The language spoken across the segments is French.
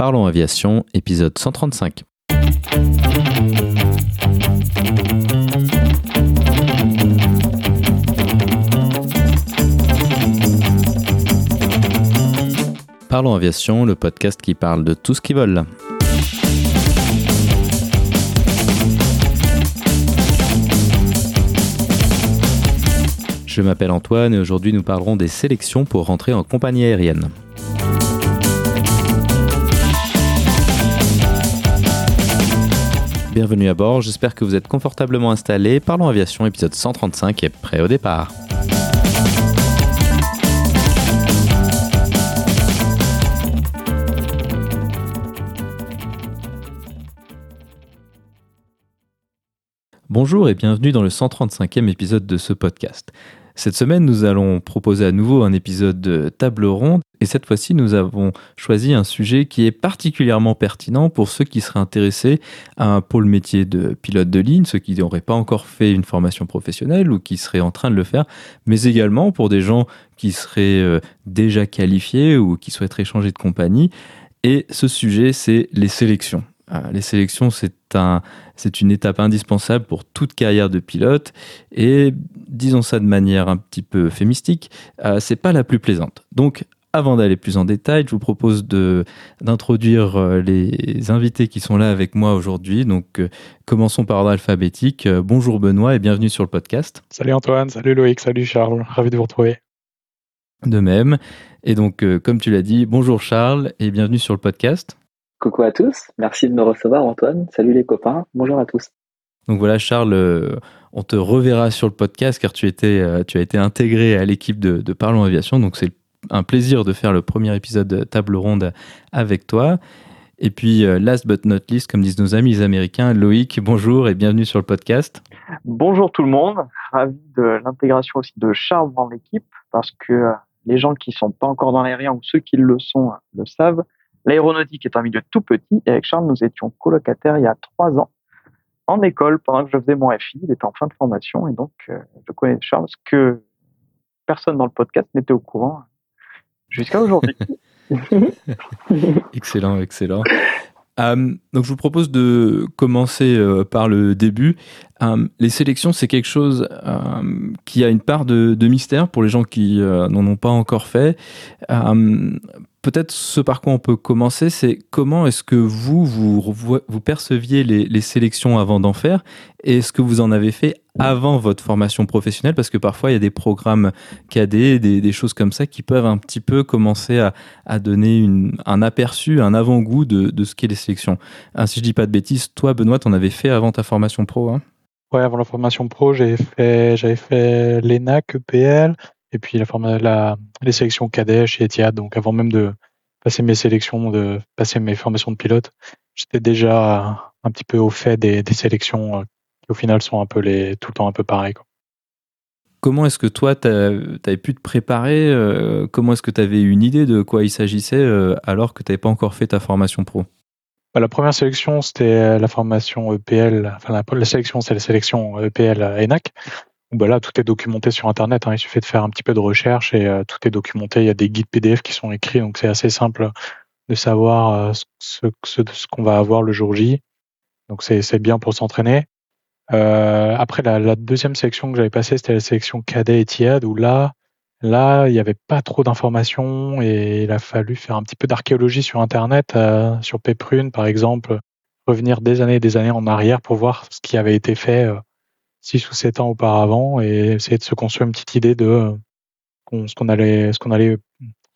Parlons Aviation, épisode 135. Parlons Aviation, le podcast qui parle de tout ce qui vole. Je m'appelle Antoine et aujourd'hui nous parlerons des sélections pour rentrer en compagnie aérienne. Bienvenue à bord, j'espère que vous êtes confortablement installés. Parlons Aviation, épisode 135 est prêt au départ. Bonjour et bienvenue dans le 135e épisode de ce podcast. Cette semaine, nous allons proposer à nouveau un épisode de table ronde et cette fois-ci, nous avons choisi un sujet qui est particulièrement pertinent pour ceux qui seraient intéressés à un pôle métier de pilote de ligne, ceux qui n'auraient pas encore fait une formation professionnelle ou qui seraient en train de le faire, mais également pour des gens qui seraient euh, déjà qualifiés ou qui souhaiteraient changer de compagnie. Et ce sujet, c'est les sélections. Euh, les sélections, c'est un, c'est une étape indispensable pour toute carrière de pilote et disons ça de manière un petit peu fémistique, euh, c'est pas la plus plaisante. Donc avant d'aller plus en détail, je vous propose d'introduire euh, les invités qui sont là avec moi aujourd'hui. Donc, commençons par ordre alphabétique. bonjour Benoît et bienvenue sur le podcast. Salut Antoine, salut Loïc, salut Charles, ravi de vous retrouver. De même. Et donc, comme tu l'as dit, bonjour Charles et bienvenue sur le podcast. Coucou à tous, merci de me recevoir Antoine, salut les copains, bonjour à tous. Donc voilà Charles, euh, on te reverra sur le podcast car tu, étais, euh, tu as été intégré à l'équipe de, Parlons Aviation, donc c'est un plaisir de faire le premier épisode de Table Ronde avec toi. Et puis, euh, last but not least, comme disent nos amis américains, Loïc, bonjour et bienvenue sur le podcast. Bonjour tout le monde, ravi de l'intégration aussi de Charles dans l'équipe, parce que les gens qui sont pas encore dans l'aérien ou ceux qui le sont le savent, L'aéronautique est un milieu tout petit et avec Charles, nous étions colocataires il y a trois ans en école pendant que je faisais mon FI. Il était en fin de formation et donc euh, je connais Charles que personne dans le podcast n'était au courant jusqu'à aujourd'hui. excellent, excellent. Euh, donc je vous propose de commencer euh, par le début. les sélections, c'est quelque chose qui a une part de, mystère pour les gens qui n'en ont pas encore fait peut-être ce par quoi on peut commencer, c'est comment est-ce que vous, vous, vous perceviez les, sélections avant d'en faire? Et est-ce que vous en avez fait avant votre formation professionnelle Parce que parfois, il y a des programmes cadets, des, choses comme ça qui peuvent un petit peu commencer à, donner un aperçu, un avant-goût de, ce qu'est les sélections. Ah, si je dis pas de bêtises, toi, Benoît, tu en avais fait avant ta formation pro hein? Ouais, avant la formation pro, j'avais fait, j'avais fait l'ENAC, EPL, et puis la, la, les sélections cadets chez Etihad. Donc avant même de passer mes sélections, de passer mes formations de pilote, j'étais déjà un petit peu au fait des, des sélections euh, au final sont un peu les, tout le temps un peu pareilles. Comment est-ce que toi, tu avais pu te préparer euh, Comment est-ce que tu avais une idée de quoi il s'agissait euh, alors que tu n'avais pas encore fait ta formation pro? Bah, La première sélection, c'était la formation EPL. Enfin, la, la sélection, c'est la sélection EPL à ENAC. Bah là, tout est documenté sur Internet. Hein. Il suffit de faire un petit peu de recherche et euh, tout est documenté. Il y a des guides PDF qui sont écrits, donc c'est assez simple de savoir euh, ce, ce, ce qu'on va avoir le jour J. Donc c'est bien pour s'entraîner. Euh, après, la, la, deuxième sélection que j'avais passée, c'était la sélection cadet et TIAD, où là, là, il n'y avait pas trop d'informations et il a fallu faire un petit peu d'archéologie sur Internet, euh, sur Peprune par exemple, revenir des années et des années en arrière pour voir ce qui avait été fait 6 ou 7 ans auparavant et essayer de se construire une petite idée de euh, ce qu'on allait, ce qu'on allait,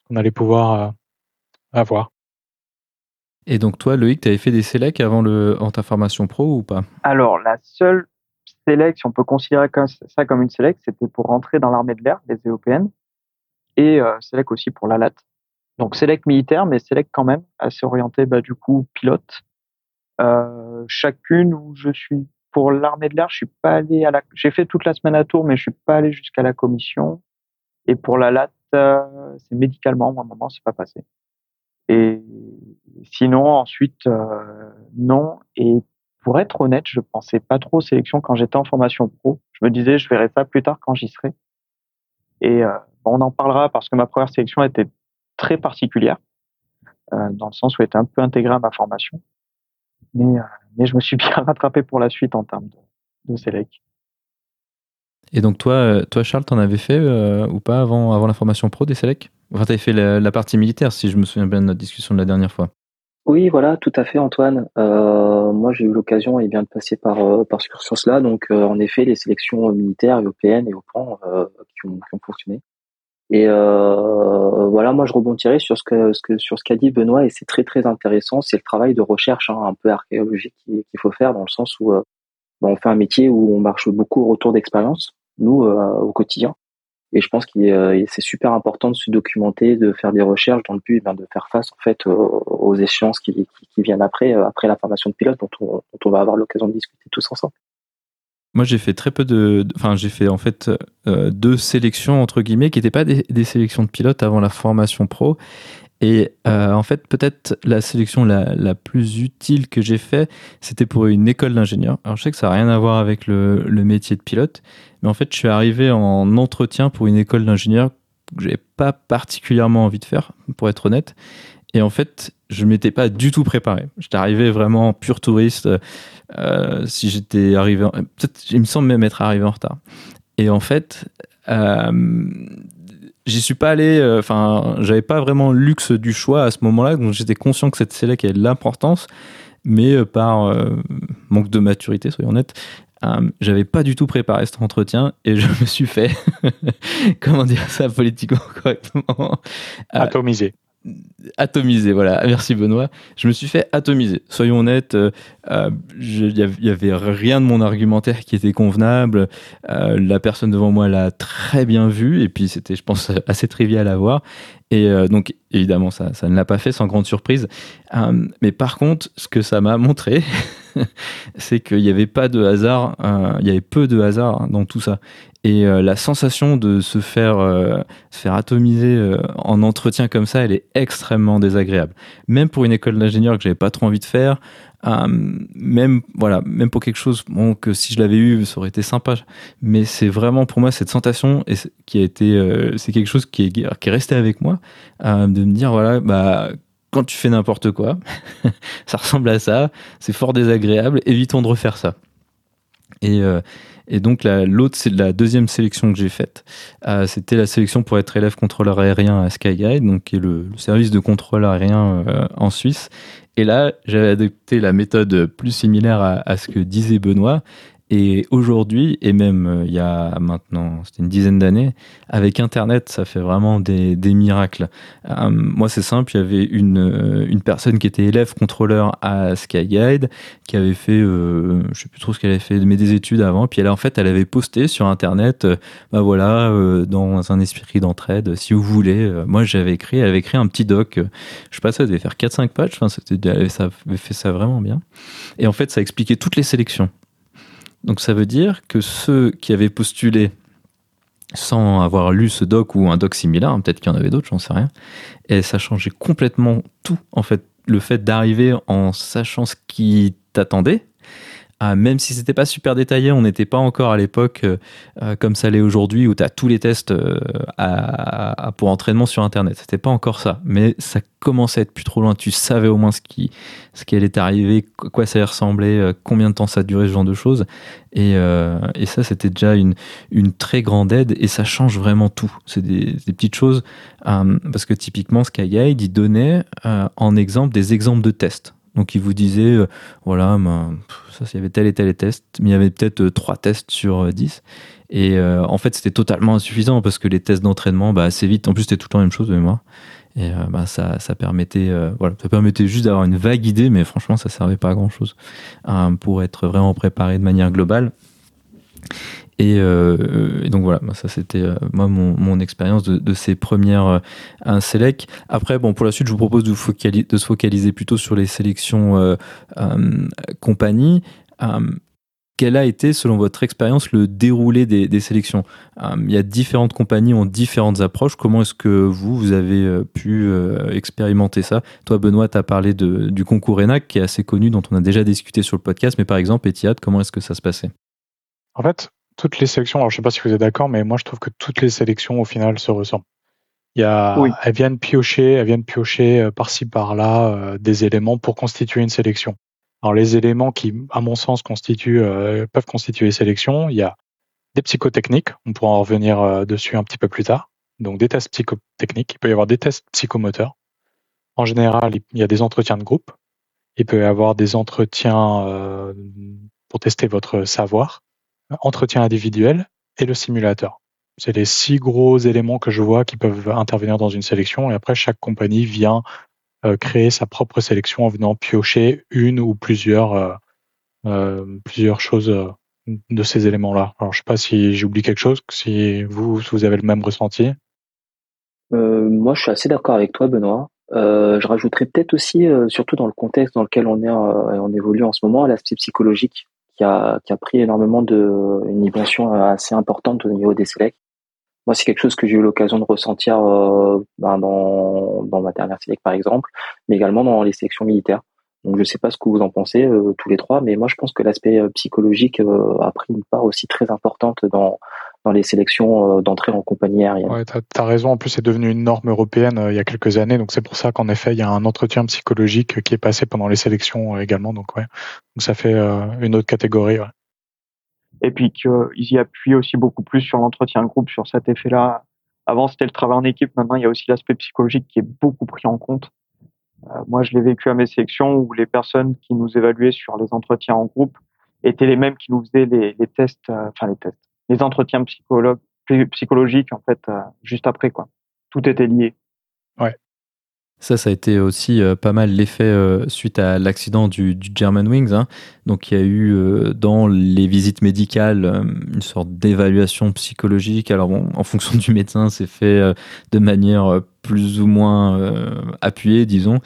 qu'on allait pouvoir euh, avoir. Et donc toi, Loïc, tu avais fait des sélects avant le, en ta formation pro ou pas? Alors, la seule sélect, si on peut considérer ça comme une sélect, c'était pour rentrer dans l'armée de l'air, les européennes, et euh, select aussi pour la LAT. Donc select militaire, mais select quand même, assez orienté bah, du coup pilote. Euh, chacune où je suis pour l'armée de l'air, je suis pas allé à la. J'ai fait toute la semaine à Tours, mais je suis pas allé jusqu'à la commission. Et pour la LAT, euh, c'est médicalement, à un moment, c'est pas passé. Et sinon, ensuite, euh, non. Et pour être honnête, je pensais pas trop aux sélections quand j'étais en formation pro. Je me disais, je verrai ça plus tard quand j'y serai. Et euh, on en parlera parce que ma première sélection était très particulière. dans le sens où elle était un peu intégrée à ma formation. Mais, mais je me suis bien rattrapé pour la suite en termes de, de Select. Et donc toi, toi Charles, t'en avais fait ou pas avant, avant la formation pro des Select Enfin, t'avais fait la, partie militaire, si je me souviens bien de notre discussion de la dernière fois. Oui, voilà, tout à fait, Antoine. Euh, moi, j'ai eu l'occasion eh de passer par euh, par ce cursus-là. Donc, euh, en effet, les sélections militaires européennes et au qui ont, fonctionné. Et voilà, moi, je rebondirai sur ce que sur ce qu'a dit Benoît et c'est très très intéressant. C'est le travail de recherche hein, un peu archéologique qu'il faut faire dans le sens où bah, on fait un métier où on marche beaucoup au retour d'expérience, nous au quotidien. Et je pense que euh, c'est super important de se documenter, de faire des recherches dans le but ben, de faire face en fait aux, échéances qui, viennent après, euh, après la formation de pilote, dont on, va avoir l'occasion de discuter tous ensemble. Moi, j'ai fait très peu de, enfin, j'ai fait en fait euh, deux sélections entre guillemets qui n'étaient pas des, des, sélections de pilote avant la formation pro, et euh, en fait, peut-être la sélection la, plus utile que j'ai fait, c'était pour une école d'ingénieur. Alors, je sais que ça n'a rien à voir avec le, métier de pilote, mais en fait, je suis arrivé en entretien pour une école d'ingénieur que je n'avais pas particulièrement envie de faire, pour être honnête. Et en fait, je ne m'étais pas du tout préparé. J'étais arrivé vraiment pur touriste. Euh, si j'étais arrivé, peut-être, il me semble même être arrivé en retard. Et en fait, euh, j'y suis pas allé, euh, enfin, j'avais pas vraiment le luxe du choix à ce moment-là, donc j'étais conscient que cette sélection avait de l'importance, mais euh, par euh, manque de maturité, soyons honnêtes, j'avais pas du tout préparé cet entretien et je me suis fait, comment dire ça politiquement correctement, atomisé atomisé, voilà. Merci Benoît. Je me suis fait atomiser. Soyons honnêtes, il euh, n'y euh, avait rien de mon argumentaire qui était convenable. Euh, la personne devant moi l'a très bien vu et puis c'était, je pense, assez trivial à voir. Et donc, évidemment, ça, ça ne l'a pas fait sans grande surprise. mais par contre, ce que ça m'a montré, c'est qu'il n'y avait pas de hasard, il y avait peu de hasard dans tout ça. Et euh, la sensation de se faire, euh, se faire atomiser euh, en entretien comme ça, elle est extrêmement désagréable. Même pour une école d'ingénieur que j'avais pas trop envie de faire, même voilà, même pour quelque chose que si je l'avais eu, ça aurait été sympa. Mais c'est vraiment pour moi cette sensation et qui a été, c'est quelque chose qui est, qui est resté avec moi, de me dire voilà, bah quand tu fais n'importe quoi, ça ressemble à ça, c'est fort désagréable, évitons de refaire ça. Et, et donc l'autre, c'est la deuxième sélection que j'ai faite. Euh, c'était la sélection pour être élève contrôleur aérien à Skyguide, donc qui est le, service de contrôle aérien euh, en Suisse. Et là, j'avais adopté la méthode plus similaire à ce que disait Benoît, et aujourd'hui, et même euh, il y a maintenant, c'était une dizaine d'années, avec Internet, ça fait vraiment des, miracles. Euh, moi, c'est simple, il y avait une, euh, une personne qui était élève contrôleur à Skyguide, qui avait fait, euh, je sais plus trop ce qu'elle avait fait, mais des études avant. Puis elle, en fait, elle avait posté sur Internet, bah voilà, dans un esprit d'entraide, si vous voulez. moi, j'avais écrit, elle avait écrit un petit doc, je sais pas, ça devait faire 4-5 pages, enfin, ça avait fait ça vraiment bien. Et en fait, ça expliquait toutes les sélections. Donc ça veut dire que ceux qui avaient postulé sans avoir lu ce doc ou un doc similaire, hein, peut-être qu'il y en avait d'autres, j'en sais rien, et ça changeait complètement tout. En fait, le fait d'arriver en sachant ce qui t'attendait, ah, même si c'était pas super détaillé, on n'était pas encore à l'époque euh, euh, comme ça l'est aujourd'hui où tu as tous les tests euh, pour entraînement sur internet. C'était pas encore ça, mais ça commençait à être plus trop loin. Tu savais au moins ce qui, ce qui allait t'arriver, quoi ça allait ressembler, combien de temps ça durait, ce genre de choses. Et, et ça, c'était déjà une, très grande aide et ça change vraiment tout. C'est des, petites choses parce que typiquement SkyGuide, il donnait en exemple des exemples de tests. Donc il vous disait, voilà, ben, ça, il y avait tel et tel test, mais il y avait peut-être euh, trois tests sur 10. Euh, et euh, en fait, c'était totalement insuffisant parce que les tests d'entraînement, bah, assez vite, en plus, c'était tout le temps la même chose de mémoire. Et bah, ça, ça, permettait, voilà, ça permettait juste d'avoir une vague idée, mais franchement, ça servait pas à grand chose pour être vraiment préparé de manière globale. Euh, et, donc voilà, ça c'était euh, moi mon, expérience de, ces premières euh, Select. Après, bon, pour la suite, je vous propose de, se focaliser plutôt sur les sélections euh, compagnie. quel a été, selon votre expérience, le déroulé des, des sélections? Il y a différentes compagnies ont différentes approches. Comment est-ce que vous, vous avez pu expérimenter ça? Toi, Benoît, tu as parlé de, du concours ENAC, qui est assez connu, dont on a déjà discuté sur le podcast. Mais par exemple, Etihad, comment est-ce que ça se passait? En fait, toutes les sélections, alors je sais pas si vous êtes d'accord, mais moi je trouve que toutes les sélections au final se ressemblent. Il y a, elles viennent piocher, elles viennent piocher par-ci par-là des éléments pour constituer une sélection. Alors les éléments qui, à mon sens, constituent, peuvent constituer une sélection, il y a des psychotechniques, on pourra en revenir dessus un petit peu plus tard. Donc des tests psychotechniques, il peut y avoir des tests psychomoteurs. En général, il y a des entretiens de groupe. Il peut y avoir des entretiens euh, pour tester votre savoir, entretien individuel et le simulateur. C'est les six gros éléments que je vois qui peuvent intervenir dans une sélection. Et après, chaque compagnie vient euh, créer sa propre sélection en venant piocher une ou plusieurs, euh, plusieurs choses de ces éléments-là. Alors, je sais pas si j'oublie quelque chose, si vous, avez le même ressenti. moi, je suis assez d'accord avec toi, Benoît. Euh, je rajouterais peut-être aussi, euh, surtout dans le contexte dans lequel on est, euh, on évolue en ce moment, l'aspect psychologique qui a, qui a pris énormément de, une dimension assez importante au niveau des sélects. Moi, c'est quelque chose que j'ai eu l'occasion de ressentir ben, dans, dans ma dernière sélect, par exemple, mais également dans les sélections militaires. Donc, je ne sais pas ce que vous en pensez tous les trois, mais moi, je pense que l'aspect psychologique a pris une part aussi très importante dans, dans les sélections euh, d'entrée en compagnie aérienne. Ouais, tu as, raison. En plus, c'est devenu une norme européenne euh, il y a quelques années. Donc, c'est pour ça qu'en effet, il y a un entretien psychologique qui est passé pendant les sélections euh, également. Donc, ouais. Donc, ça fait une autre catégorie. Ouais. Et puis qu'ils y appuient aussi beaucoup plus sur l'entretien de groupe, sur cet effet-là. Avant, c'était le travail en équipe. Maintenant, il y a aussi l'aspect psychologique qui est beaucoup pris en compte. moi, je l'ai vécu à mes sélections où les personnes qui nous évaluaient sur les entretiens en groupe étaient les mêmes qui nous faisaient les, les tests, enfin les tests, les entretiens psychologiques en fait euh, juste après quoi. Tout était lié. Ouais. Ça, ça a été aussi euh, pas mal l'effet euh, suite à l'accident du, du, German Wings. Hein. Donc, il y a eu dans les visites médicales une sorte d'évaluation psychologique. Alors, bon, en fonction du médecin, c'est fait de manière plus ou moins appuyée, disons.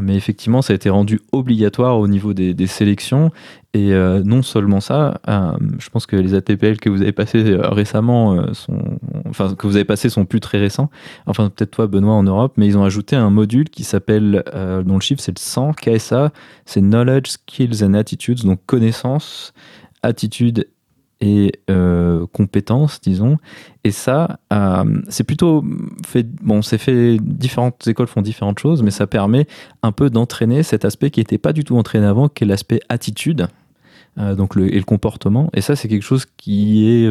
mais effectivement, ça a été rendu obligatoire au niveau des, des sélections. Et euh, non seulement ça, euh, je pense que les ATPL que vous avez passés euh, récemment sont, enfin que vous avez passés sont plus très récents. Enfin peut-être toi Benoît en Europe, mais ils ont ajouté un module qui s'appelle, dont le chiffre c'est le 100 KSA, c'est Knowledge, Skills and Attitudes, donc connaissances, attitudes et euh, compétences, disons. Et ça, euh, c'est plutôt fait. Bon, c'est fait. Différentes écoles font différentes choses, mais ça permet un peu d'entraîner cet aspect qui n'était pas du tout entraîné avant, qui est l'aspect attitude. Euh, donc le, et le comportement. Et ça, c'est quelque chose qui est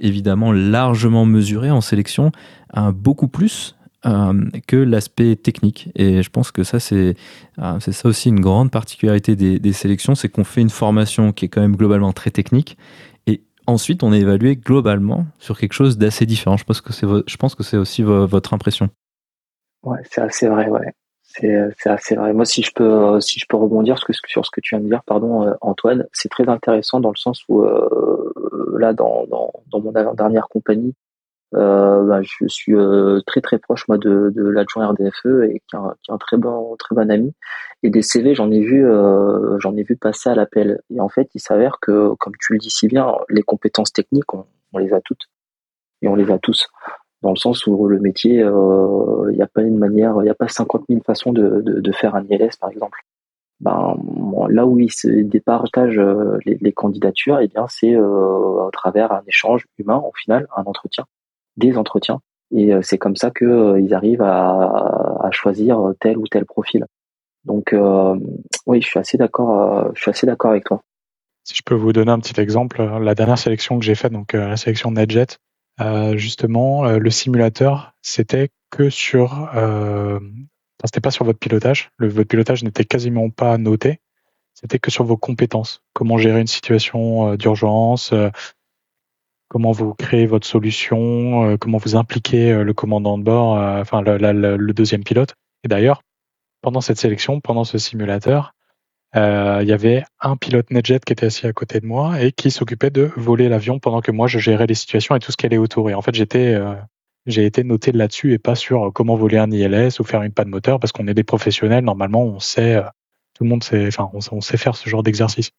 évidemment largement mesuré en sélection, beaucoup plus que l'aspect technique. Et je pense que ça, c'est c'est ça aussi une grande particularité des, des sélections, c'est qu'on fait une formation qui est quand même globalement très technique ensuite on est évalué globalement sur quelque chose d'assez différent. Je pense que c'est, aussi votre impression. Ouais, c'est assez vrai, ouais. C'est, assez vrai. Moi, si je peux, si je peux rebondir sur ce que tu viens de dire, pardon, euh, Antoine, c'est très intéressant dans le sens où euh, là, dans, dans, dans mon dernière compagnie, euh, bah, je suis euh, très très proche moi de, de l'adjoint RDFE et qui est, un, qui est un très bon très bon ami. Et des CV, j'en ai vu euh, j'en ai vu passer à l'appel. Et en fait, il s'avère que, comme tu le dis si bien, les compétences techniques, on, on les a toutes et on les a tous. Dans le sens où le métier, il n'y a pas une manière, il n'y a pas 50 000 façons de, de, de, faire un ILS par exemple. Ben, là où ils se départagent les, les candidatures, et eh bien c'est euh, à travers un échange humain au final, un entretien des entretiens. Et euh, c'est comme ça qu'ils euh, arrivent à, choisir tel ou tel profil. Donc euh, oui, je suis assez d'accord. je suis assez d'accord avec toi. Si je peux vous donner un petit exemple, la dernière sélection que j'ai faite, donc la sélection NetJet, justement, le simulateur, c'était que sur, c'était pas sur votre pilotage. Votre pilotage n'était quasiment pas noté. C'était que sur vos compétences. Comment gérer une situation d'urgence, comment vous créez votre solution, euh, comment vous impliquez euh, le commandant de bord, euh, enfin le, deuxième pilote. Et d'ailleurs, pendant cette sélection, pendant ce simulateur, il y avait un pilote NetJet qui était assis à côté de moi et qui s'occupait de voler l'avion pendant que moi je gérais les situations et tout ce qui allait autour. Et en fait, j'étais j'ai été noté là-dessus et pas sur comment voler un ILS ou faire une panne moteur parce qu'on est des professionnels. Normalement, on sait, tout le monde sait, enfin, on, sait faire ce genre d'exercice.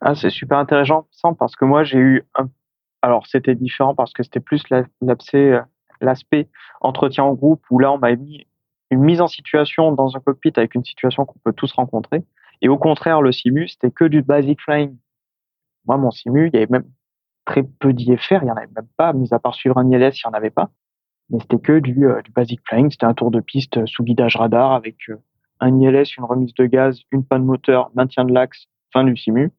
Ah, c'est super intéressant parce que moi, j'ai eu alors c'était différent parce que c'était plus euh, l'aspect entretien en groupe où là on m'a mis une mise en situation dans un cockpit avec une situation qu'on peut tous rencontrer. Et au contraire, le simu, c'était que du basic flying. Moi, mon simu, il y avait même très peu d'IFR, il n'y en avait même pas, mis à part suivre un ILS, il n'y en avait pas. mais c'était que du, du basic flying. C'était un tour de piste sous guidage radar avec un ILS, une remise de gaz, une panne moteur, maintien de l'axe, fin du simu,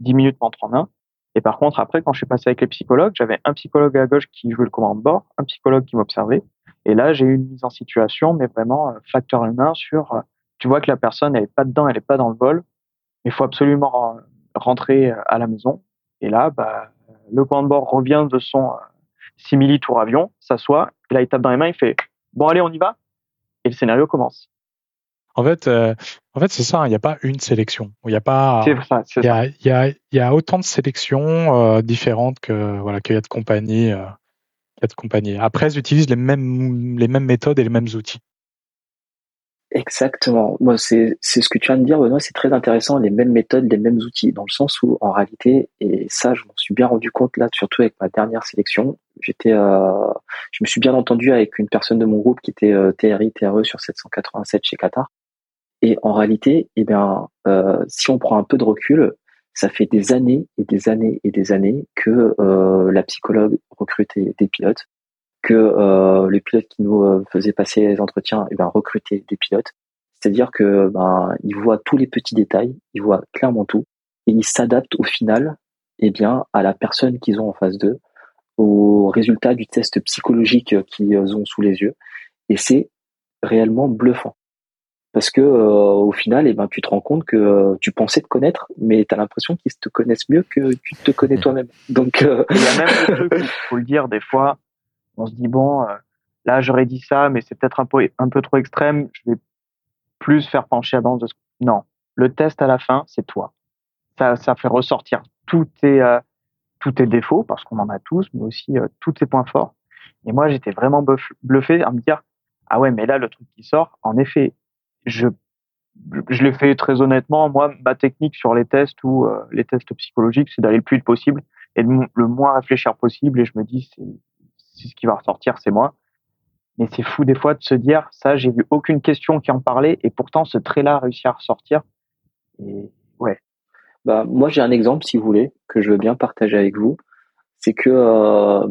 10 minutes entre en main. Et par contre, après, quand je suis passé avec les psychologues, j'avais un psychologue à gauche qui jouait le commande de bord, un psychologue qui m'observait. Et là, j'ai eu une mise en situation, mais vraiment euh, facteur humain sur, euh, tu vois que la personne, elle n'est pas dedans, elle n'est pas dans le vol. Il faut absolument rentrer euh, à la maison. Et là, bah, le commande de bord revient de son simili tour avion, s'assoit, et là, il tape dans les mains, il fait, bon, allez, on y va. Et le scénario commence. En fait, euh, en fait, c'est ça. Hein, il n'y a pas une sélection. Il y a pas. Il y a, y a, il y a autant de sélections euh, différentes que voilà qu'il y a de compagnies. Euh, il y a de compagnies. Après, ils utilisent les mêmes les mêmes méthodes et les mêmes outils. Exactement. Moi, c'est c'est ce que tu viens de dire, Benoît. C'est très intéressant. Les mêmes méthodes, les mêmes outils, dans le sens où, en réalité, et ça, je m'en suis bien rendu compte là, surtout avec ma dernière sélection. J'étais, euh, je me suis bien entendu avec une personne de mon groupe qui était euh, TRI, TRE sur 787 chez Qatar. Et en réalité, eh bien, euh, si on prend un peu de recul, ça fait des années et des années et des années que euh, la psychologue recrutait des pilotes, que euh, les pilotes qui nous faisaient passer les entretiens eh bien, recrutaient des pilotes. C'est-à-dire que ben, ils voient tous les petits détails, ils voient clairement tout, et ils s'adaptent au final eh bien, à la personne qu'ils ont en face d'eux, au résultat du test psychologique qu'ils ont sous les yeux. Et c'est réellement bluffant parce que euh, au final, eh ben, tu te rends compte que euh, tu pensais te connaître, mais tu as l'impression qu'ils te connaissent mieux que tu te connais toi-même. Donc, euh, il y a même des trucs, faut le dire, des fois, on se dit bon, là j'aurais dit ça, mais c'est peut-être un peu un peu trop extrême. Je vais plus faire pencher à balance de ce... non. Le test à la fin, c'est toi. Ça, ça fait ressortir tous tes tous tes défauts parce qu'on en a tous, mais aussi tous tes points forts. Et moi, j'étais vraiment bluffé à me dire ah ouais, mais là le truc qui sort, en effet, je je l'ai fait très honnêtement. Moi, ma technique sur les tests ou euh, les tests psychologiques, c'est d'aller le plus vite possible et de le moins réfléchir possible. Et je me dis, c'est ce qui va ressortir, c'est moi. Mais c'est fou des fois de se dire, ça, j'ai vu aucune question qui en parlait et pourtant ce trait-là a réussi à ressortir. Et ouais. Bah, moi, j'ai un exemple, si vous voulez, que je veux bien partager avec vous. C'est que euh,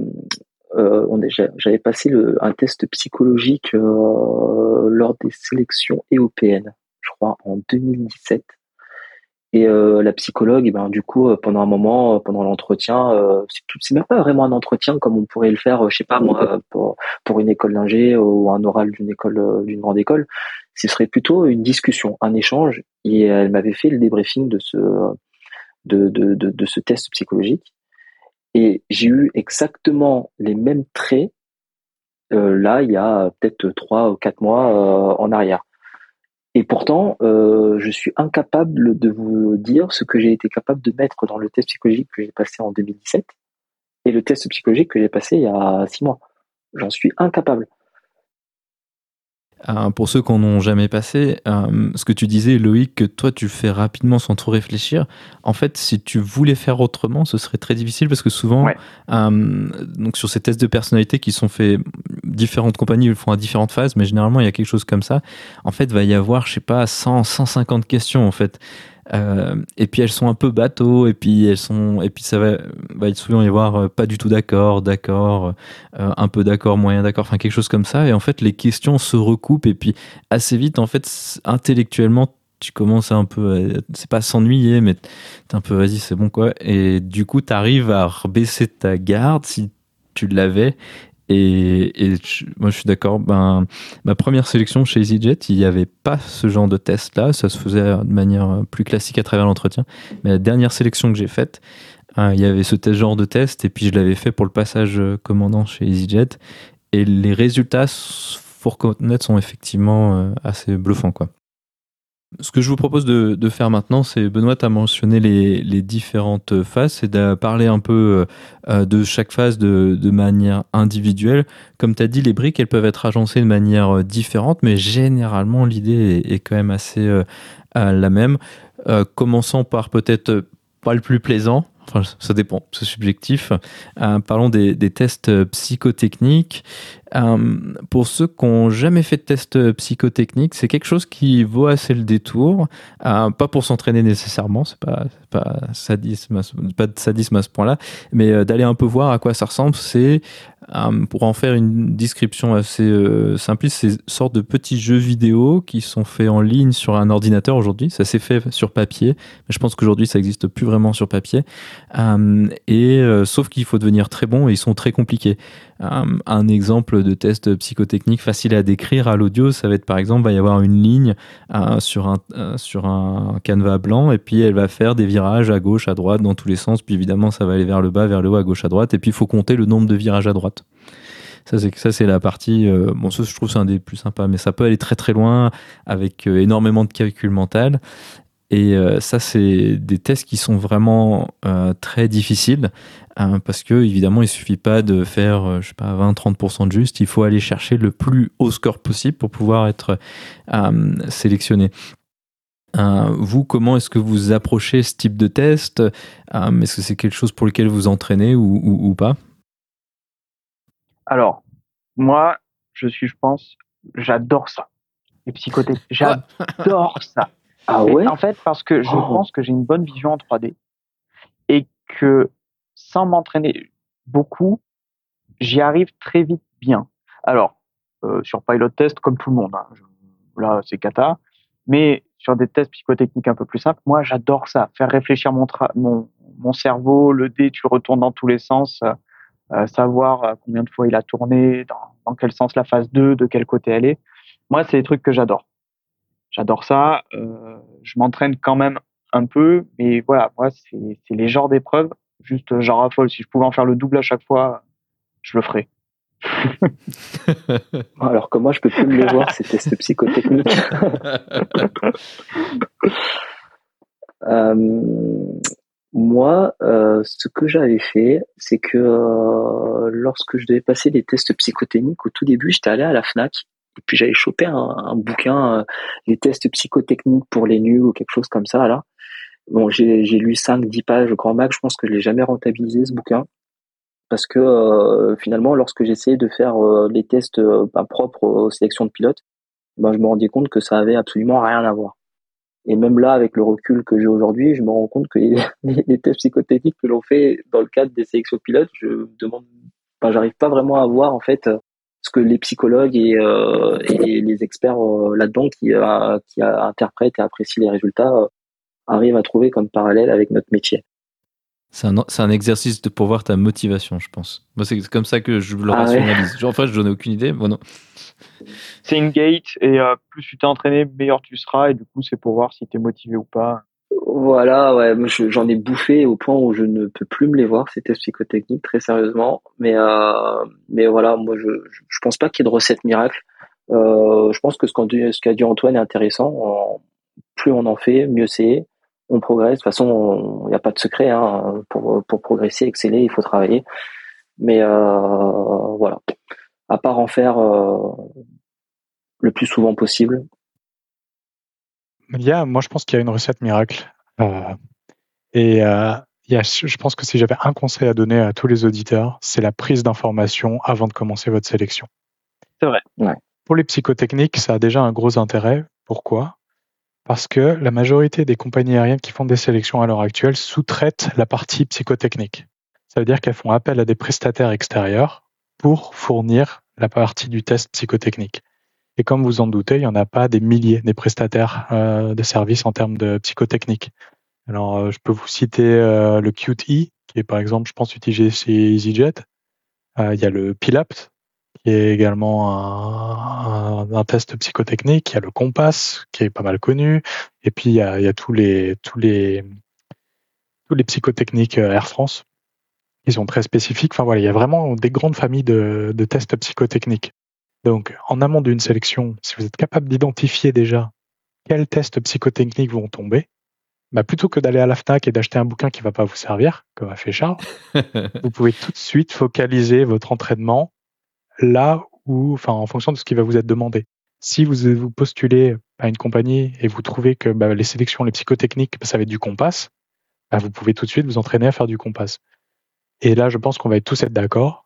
euh, j'avais passé le, un test psychologique euh, lors des sélections européennes, je crois, en 2017. Et euh, la psychologue, eh ben, du coup, pendant un moment, pendant l'entretien, c'est même pas vraiment un entretien comme on pourrait le faire, je sais pas moi, pour, pour une école d'ingé ou un oral d'une école, d'une grande école. Ce serait plutôt une discussion, un échange. Et elle m'avait fait le débriefing de ce de, de, de, de ce test psychologique. Et j'ai eu exactement les mêmes traits euh, là, il y a peut-être trois ou quatre mois euh, en arrière. Et pourtant, euh, je suis incapable de vous dire ce que j'ai été capable de mettre dans le test psychologique que j'ai passé en 2017 et le test psychologique que j'ai passé il y a six mois. J'en suis incapable. Euh, pour ceux qui n'en ont jamais passé, euh, ce que tu disais, Loïc, que toi tu fais rapidement sans trop réfléchir. En fait, si tu voulais faire autrement, ce serait très difficile parce que souvent, euh, donc sur ces tests de personnalité qui sont faits, différentes compagnies le font à différentes phases, mais généralement il y a quelque chose comme ça. En fait, va y avoir, je sais pas, 100, 150 questions en fait. Euh, et puis elles sont un peu bateaux, et puis elles sont, et puis ça va, souvent y avoir euh, pas du tout d'accord, d'accord, euh, un peu d'accord, moyen d'accord, enfin quelque chose comme ça. Et en fait, les questions se recoupent, et puis assez vite, en fait, intellectuellement, tu commences un peu, c'est pas s'ennuyer, mais t'es un peu, vas-y, c'est bon quoi. Et du coup, t'arrives à baisser ta garde si tu l'avais et, moi, je suis d'accord. Ben, ma première sélection chez EasyJet, il n'y avait pas ce genre de test-là. Ça se faisait de manière plus classique à travers l'entretien. Mais la dernière sélection que j'ai faite, hein, il y avait ce genre de test. Et puis, je l'avais fait pour le passage commandant chez EasyJet. Et les résultats, faut reconnaître, sont effectivement euh, assez bluffants. Quoi. Ce que je vous propose de, faire maintenant, c'est Benoît a mentionné les, différentes phases, c'est de parler un peu euh, de chaque phase de, manière individuelle. Comme tu as dit, les briques, elles peuvent être agencées de manière euh, différente, mais généralement, l'idée est, quand même assez euh, la même. Commençant par peut-être pas le plus plaisant, Enfin, ça dépend, c'est subjectif. Euh, parlons des, tests psychotechniques. Euh, pour ceux qui n'ont jamais fait de test psychotechnique, c'est quelque chose qui vaut assez le détour. Euh, pas pour s'entraîner nécessairement, c'est pas, pas, pas de sadisme à ce point-là, mais euh, d'aller un peu voir à quoi ça ressemble. C'est pour en faire une description assez simpliste, c'est sorte de petits jeux vidéo qui sont faits en ligne sur un ordinateur aujourd'hui. Ça s'est fait sur papier, mais je pense qu'aujourd'hui ça n'existe plus vraiment sur papier. et sauf qu'il faut devenir très bon et ils sont très compliqués. Un exemple de tests psychotechniques faciles à décrire à l'audio, ça va être par exemple, va y avoir une ligne euh, sur, un, euh, sur un canevas blanc et puis elle va faire des virages à gauche, à droite, dans tous les sens. Puis évidemment, ça va aller vers le bas, vers le haut, à gauche, à droite. Et puis il faut compter le nombre de virages à droite. Ça, c'est ça, c'est la partie. Euh, bon, ça, je trouve c'est un des plus sympas, mais ça peut aller très très loin avec énormément de calcul mental. Et ça, c'est des tests qui sont vraiment très difficiles. Hein, parce que évidemment il suffit pas de faire euh, je sais pas 20-30% de juste. Il faut aller chercher le plus haut score possible pour pouvoir être euh, sélectionné. Euh, vous comment est-ce que vous approchez ce type de test? Est-ce que c'est quelque chose pour lequel vous entraînez ou, ou, pas? Alors moi je suis je pense j'adore ça. Les psychothérapies j'adore ça. Ah ouais? en fait parce que je oh. pense que j'ai une bonne vision en 3D et que sans m'entraîner beaucoup, j'y arrive très vite bien. Alors, euh, sur pilot test, comme tout le monde, hein, là c'est cata, mais sur des tests psychotechniques un peu plus simples, moi j'adore ça, faire réfléchir mon, mon, mon, cerveau, le dé, tu retournes dans tous les sens, euh, euh, savoir combien de fois il a tourné, dans, dans, quel sens la phase 2, de quel côté elle est. Moi, c'est des trucs que j'adore. J'adore ça. je m'entraîne quand même un peu, mais voilà, moi, c'est les genres d'épreuves Juste, euh, j'en raffole. Si je pouvais en faire le double à chaque fois, je le ferais. Alors que moi, je peux plus me les voir, ces tests psychotechniques. euh, moi, euh, ce que j'avais fait, c'est que euh, lorsque je devais passer des tests psychotechniques, au tout début, j'étais allé à la FNAC et puis j'avais chopé un, un bouquin, euh, les tests psychotechniques pour les nuls ou quelque chose comme ça, là. Bon, j'ai lu 5-10 pages au grand max, je pense que je l'ai jamais rentabilisé ce bouquin. Parce que euh, finalement, lorsque j'essayais de faire euh, les tests euh, bah, propres aux sélections de pilotes, ben, je me rendais compte que ça avait absolument rien à voir. Et même là, avec le recul que j'ai aujourd'hui, je me rends compte que les, les tests psychotechniques que l'on fait dans le cadre des sélections de pilotes, je demande, ben, j'arrive pas vraiment à voir en fait ce que les psychologues et, et les experts là-dedans qui, qui interprètent et apprécient les résultats arrive à trouver comme parallèle avec notre métier. C'est un, un, exercice de, pour voir ta motivation, je pense. Moi, c'est comme ça que je le ah rationalise. En fait, je n'en ai aucune idée. Bon, non. C'est une gate et euh, plus tu t'es entraîné, meilleur tu seras. Et du coup, c'est pour voir si tu es motivé ou pas. Voilà, ouais, j'en ai bouffé au point où je ne peux plus me les voir, ces tests psychotechniques, très sérieusement. Mais, euh, mais voilà, moi, je, je pense pas qu'il y ait de recette miracle. Euh, je pense que ce qu'a dit, dit, Antoine est intéressant. Plus on en fait, mieux c'est on progresse. De toute façon, il n'y a pas de secret. Hein. Pour, pour progresser, exceller, il faut travailler. Mais euh, voilà. À part en faire euh, le plus souvent possible. Il y a, moi, je pense qu'il y a une recette miracle. Euh, et il y a, je pense que si j'avais un conseil à donner à tous les auditeurs, c'est la prise d'information avant de commencer votre sélection. C'est vrai. Pour les psychotechniques, ça a déjà un gros intérêt. Pourquoi? Parce que la majorité des compagnies aériennes qui font des sélections à l'heure actuelle sous-traitent la partie psychotechnique. Ça veut dire qu'elles font appel à des prestataires extérieurs pour fournir la partie du test psychotechnique. Et comme vous en doutez, il n'y en a pas des milliers des prestataires euh, de services en termes de psychotechnique. Alors, euh, je peux vous citer euh, le QTE, qui est par exemple, je pense, utilisé chez EasyJet. il y a le PILAPT, qui est également un, test psychotechnique. Il y a le Compass, qui est pas mal connu. Et puis, il y a, tous les, tous les, tous les psychotechniques euh, Air France. Ils sont très spécifiques. Enfin voilà, il y a vraiment des grandes familles de, tests psychotechniques. Donc, en amont d'une sélection, si vous êtes capable d'identifier déjà quels tests psychotechniques vont tomber, bah plutôt que d'aller à la FNAC et d'acheter un bouquin qui va pas vous servir, comme a fait Charles, vous pouvez tout de suite focaliser votre entraînement là où, enfin, en fonction de ce qui va vous être demandé. Si vous vous postulez à une compagnie et vous trouvez que bah, les sélections, les psychotechniques, bah, ça va être du Compass, bah, vous pouvez tout de suite vous entraîner à faire du compas. Et là, je pense qu'on va tous être d'accord.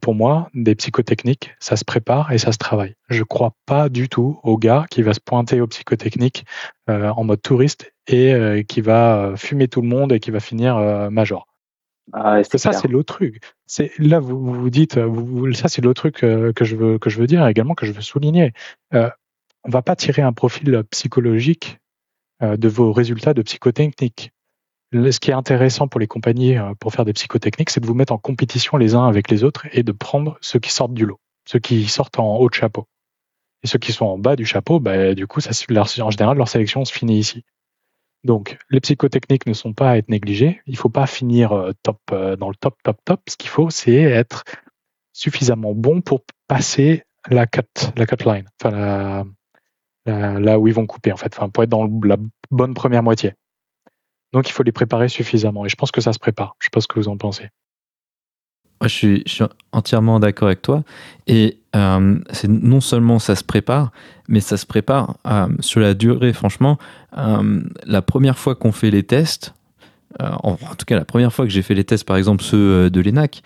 Pour moi, des psychotechniques, ça se prépare et ça se travaille. Je crois pas du tout au gars qui va se pointer aux psychotechniques euh, en mode touriste et euh, qui va euh, fumer tout le monde et qui va finir major. Ah, ça, c'est l'autre truc. C'est là, vous vous dites, vous, ça, c'est l'autre truc que je veux que je veux dire également que je veux souligner. Euh, on va pas tirer un profil psychologique de vos résultats de psychotechnique ce qui est intéressant pour les compagnies euh, pour faire des psychotechniques, c'est de vous mettre en compétition les uns avec les autres et de prendre ceux qui sortent du lot, ceux qui sortent en haut de chapeau. Et ceux qui sont en bas du chapeau, bah, du coup, ça, en général, leur sélection se finit ici. Donc, les psychotechniques ne sont pas à être négligées. Il ne faut pas finir euh, top euh, dans le top, top, top. Ce qu'il faut, c'est être suffisamment bon pour passer la cut, line, là où ils vont couper en fait, pour être dans la bonne première moitié. Donc il faut les préparer suffisamment. Et je pense que ça se prépare. Je ne sais pas ce que vous en pensez. Je, suis, entièrement d'accord avec toi. Et euh, c'est non seulement ça se prépare, mais ça se prépare euh, sur la durée. Franchement, euh, la première fois qu'on fait les tests, en, tout cas la première fois que j'ai fait les tests, par exemple ceux de l'ENAC,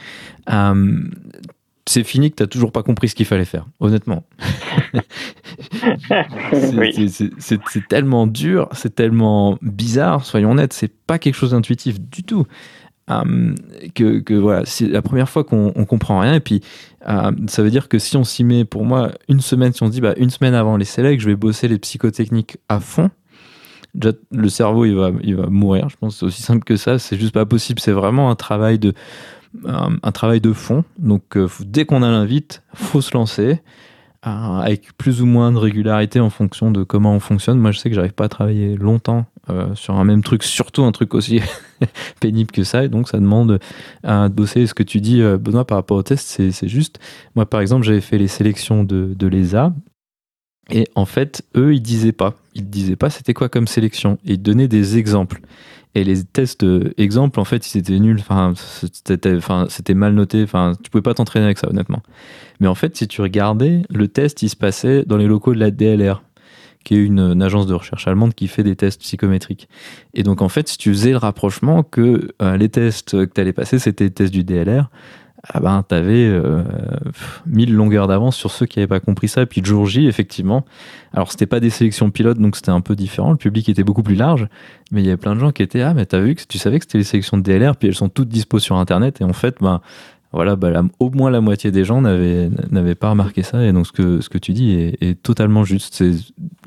c'est fini que tu n'as toujours pas compris ce qu'il fallait faire, honnêtement. c'est tellement dur, c'est tellement bizarre, soyons honnêtes, c'est pas quelque chose d'intuitif du tout. Hum, que, voilà, c'est la première fois qu'on comprend rien. Et puis, hum, ça veut dire que si on s'y met, pour moi, une semaine, si on se dit bah, une semaine avant les sélects, je vais bosser les psychotechniques à fond, le cerveau il va, il va mourir. Je pense c'est aussi simple que ça. C'est juste pas possible. C'est vraiment un travail de un, travail de fond. Donc euh, dès qu'on a l'invite, faut se lancer euh, avec plus ou moins de régularité en fonction de comment on fonctionne. Moi, je sais que j'arrive pas à travailler longtemps euh, sur un même truc, surtout un truc aussi pénible que ça. Et donc, ça demande à bosser. Ce que tu dis, Benoît, par rapport au test, c'est juste. Moi, par exemple, j'avais fait les sélections de, de l'ESA. Et en fait, eux, ils disaient pas. Ils disaient pas c'était quoi comme sélection. ils donnaient des exemples. Et les tests euh, exemples, en fait, ils étaient nuls. C'était, enfin, c'était mal noté. Enfin, tu pouvais pas t'entraîner avec ça, honnêtement. Mais en fait, si tu regardais, le test, il se passait dans les locaux de la DLR, qui est une, agence de recherche allemande qui fait des tests psychométriques. Et donc, en fait, si tu faisais le rapprochement que euh, les tests que tu allais passer, c'était les tests du DLR, ah ben, tu avais euh, mille longueurs d'avance sur ceux qui n'avaient pas compris ça. Et puis le jour J, effectivement, alors c'était pas des sélections pilotes, donc c'était un peu différent. Le public était beaucoup plus large, mais il y avait plein de gens qui étaient Ah, mais t'as vu que tu savais que c'était les sélections de DLR, puis elles sont toutes dispo sur Internet. Et en fait, ben, voilà, ben, au moins la moitié des gens n'avaient pas remarqué ça. Et donc ce que, tu dis est, totalement juste.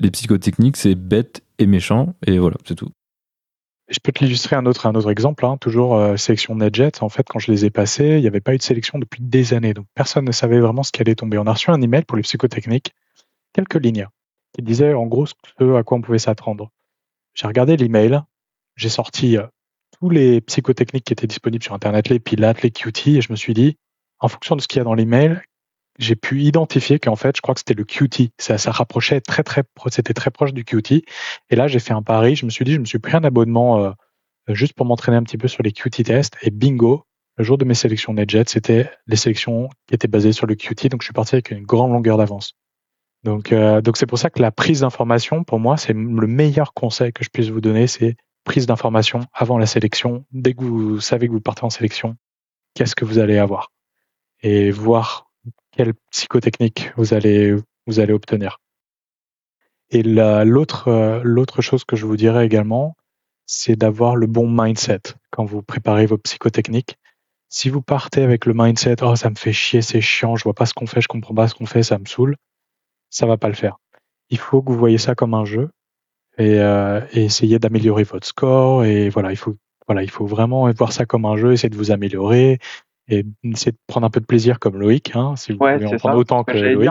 Les psychotechniques, c'est bête et méchant, et voilà, c'est tout. Je peux te l'illustrer un autre, exemple, hein. toujours euh, sélection NetJet. En fait, quand je les ai passés, il n'y avait pas eu de sélection depuis des années, donc personne ne savait vraiment ce qui allait tomber. On a reçu un email pour les psychotechniques, quelques lignes, qui disaient en gros ce à quoi on pouvait s'attendre. J'ai regardé l'email, j'ai sorti euh, tous les psychotechniques qui étaient disponibles sur Internet, les Pilates, les QT, et je me suis dit, en fonction de ce qu'il y a dans l'email, j'ai pu identifier qu'en fait, je crois que c'était le QT. Ça, rapprochait très, très, c'était très proche du QT. Et là, j'ai fait un pari. Je me suis dit, je me suis pris un abonnement euh, juste pour m'entraîner un petit peu sur les QT tests. Et bingo, le jour de mes sélections NetJet, c'était les sélections qui étaient basées sur le QT. Donc, je suis parti avec une grande longueur d'avance. Donc, euh, donc c'est pour ça que la prise d'information, pour moi, c'est le meilleur conseil que je puisse vous donner, c'est prise d'information avant la sélection. Dès que vous savez que vous partez en sélection, qu'est-ce que vous allez avoir et voir quelle psychotechnique vous allez, vous allez obtenir. Et l'autre, euh, l'autre chose que je vous dirais également, c'est d'avoir le bon mindset quand vous préparez vos psychotechniques. Si vous partez avec le mindset, oh, ça me fait chier, c'est chiant, je vois pas ce qu'on fait, je comprends pas ce qu'on fait, ça me saoule, ça va pas le faire. Il faut que vous voyez ça comme un jeu et, euh, et essayer d'améliorer votre score. Et voilà, il faut, voilà, il faut vraiment voir ça comme un jeu, essayer de vous améliorer, et essayer de prendre un peu de plaisir comme Loïc, hein, si vous voulez en prendre autant que, Loïc.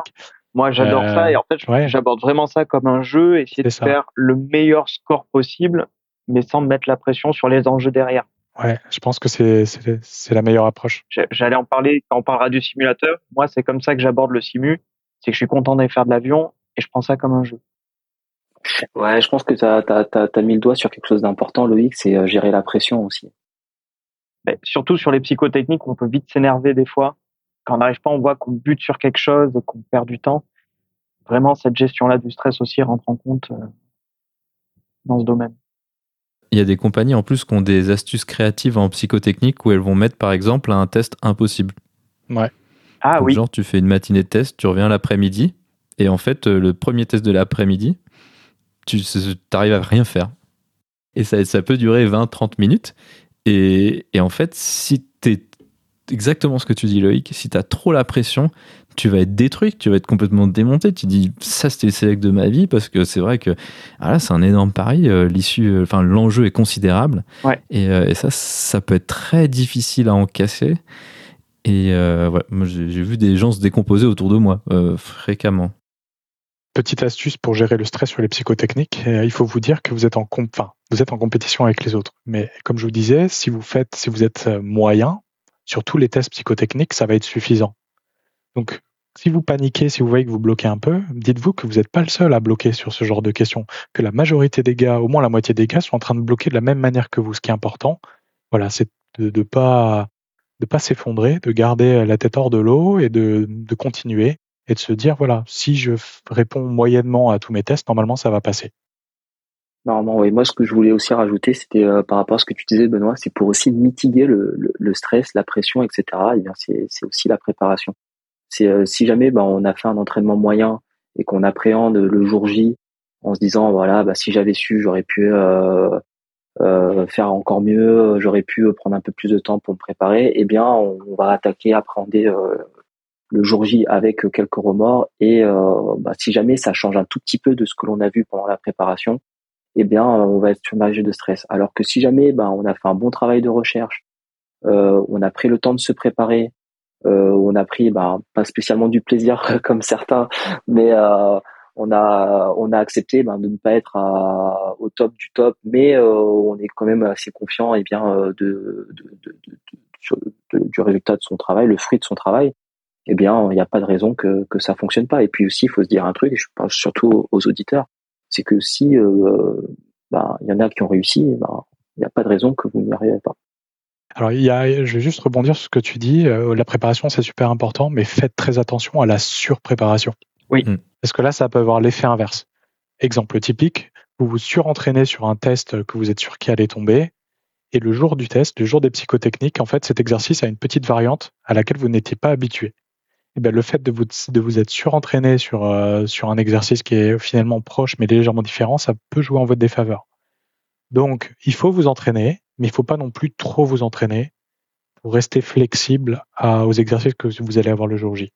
Moi, j'adore ça et en fait, j'aborde vraiment ça comme un jeu, essayer de faire le meilleur score possible, mais sans mettre la pression sur les enjeux derrière. Ouais, je pense que c'est c'est la meilleure approche. J'allais en parler quand on parlera du simulateur. Moi, c'est comme ça que j'aborde le simu, c'est que je suis content d'aller faire de l'avion et je prends ça comme un jeu. Ouais, je pense que tu as, as, as, mis le doigt sur quelque chose d'important, Loïc, c'est euh, gérer la pression aussi surtout sur les psychotechniques, on peut vite s'énerver des fois. Quand on n'arrive pas, on voit qu'on bute sur quelque chose et qu'on perd du temps. Vraiment, cette gestion-là du stress aussi rentre en compte euh, dans ce domaine. il y a des compagnies en plus qui ont des astuces créatives en psychotechnique où elles vont mettre par exemple un test impossible. Ouais. Ah Donc, oui. Genre, tu fais une matinée de test, tu reviens l'après-midi, et en fait, euh, le premier test de l'après-midi, tu arrives à rien faire. Et ça, ça peut durer 20-30 minutes. Et, et en fait, si t'es exactement ce que tu dis, Loïc, si t'as trop la pression, tu vas être détruit, tu vas être complètement démonté. Tu dis, ça, c'était le select de ma vie, parce que c'est vrai que ah là, c'est un énorme pari. euh, L'issue, euh, enfin, l'enjeu est considérable. Ouais. Et, euh, et ça, ça peut être très difficile à encaisser. Et euh, ouais, j'ai j'ai vu des gens se décomposer autour de moi euh, fréquemment. Petite astuce pour gérer le stress sur les psychotechniques, euh, il faut vous dire que vous êtes en vous êtes en compétition avec les autres. Mais comme je vous disais, si vous faites, si vous êtes euh, moyen sur tous les tests psychotechniques, ça va être suffisant. Donc, si vous paniquez, si vous voyez que vous bloquez un peu, dites-vous que vous n'êtes pas le seul à bloquer sur ce genre de questions, que la majorité des gars, au moins la moitié des gars, sont en train de bloquer de la même manière que vous. Ce qui est important, voilà, c'est de ne pas de pas s'effondrer, de garder la tête hors de l'eau et de, de continuer et de se dire voilà, si je réponds moyennement à tous mes tests, normalement ça va passer. Normalement, oui. Moi, ce que je voulais aussi rajouter, c'était euh, par rapport à ce que tu disais, Benoît, c'est pour aussi mitiguer le, le, stress, la pression, etc. Et bien, c'est aussi la préparation. C'est euh, si jamais ben, on a fait un entraînement moyen et qu'on appréhende le jour J en se disant voilà, bah, si j'avais su, j'aurais pu euh, faire encore mieux, j'aurais pu prendre un peu plus de temps pour me préparer. Eh bien, on, on va attaquer, appréhender le jour J avec quelques remords. Et euh, bah, si jamais ça change un tout petit peu de ce que l'on a vu pendant la préparation, eh bien, on va être submergé de stress. Alors que si jamais, ben, on a fait un bon travail de recherche, euh, on a pris le temps de se préparer, euh, on a pris, ben, pas spécialement du plaisir comme certains, mais euh, on a, on a accepté ben, de ne pas être au top du top, mais euh, on est quand même assez confiant, et bien, euh, de- du résultat de son travail, le fruit de son travail. Eh bien, il n'y a pas de raison que, que ça fonctionne pas. Et puis aussi, il faut se dire un truc, et je parle surtout aux- auditeurs c'est que si euh, bah, il y en a qui ont réussi, bah, il n'y a pas de raison que vous n'y arrivez pas. Alors, il y a, je vais juste rebondir sur ce que tu dis. euh, la préparation, c'est super important, mais faites très attention à la surpréparation. Oui. Mm. Parce que là, ça peut avoir l'effet inverse. Exemple typique, vous vous surentraînez sur un test que vous êtes sûr qu'il allait tomber, et le jour du test, le jour des psychotechniques, en fait, cet exercice a une petite variante à laquelle vous n'étiez pas habitué. Et ben, le fait de vous, de vous être surentraîné sur, euh, sur un exercice qui est finalement proche mais légèrement différent, ça peut jouer en votre défaveur. Donc, il faut vous entraîner, mais il faut pas non plus trop vous entraîner pour rester flexible aux exercices que vous allez avoir le jour J.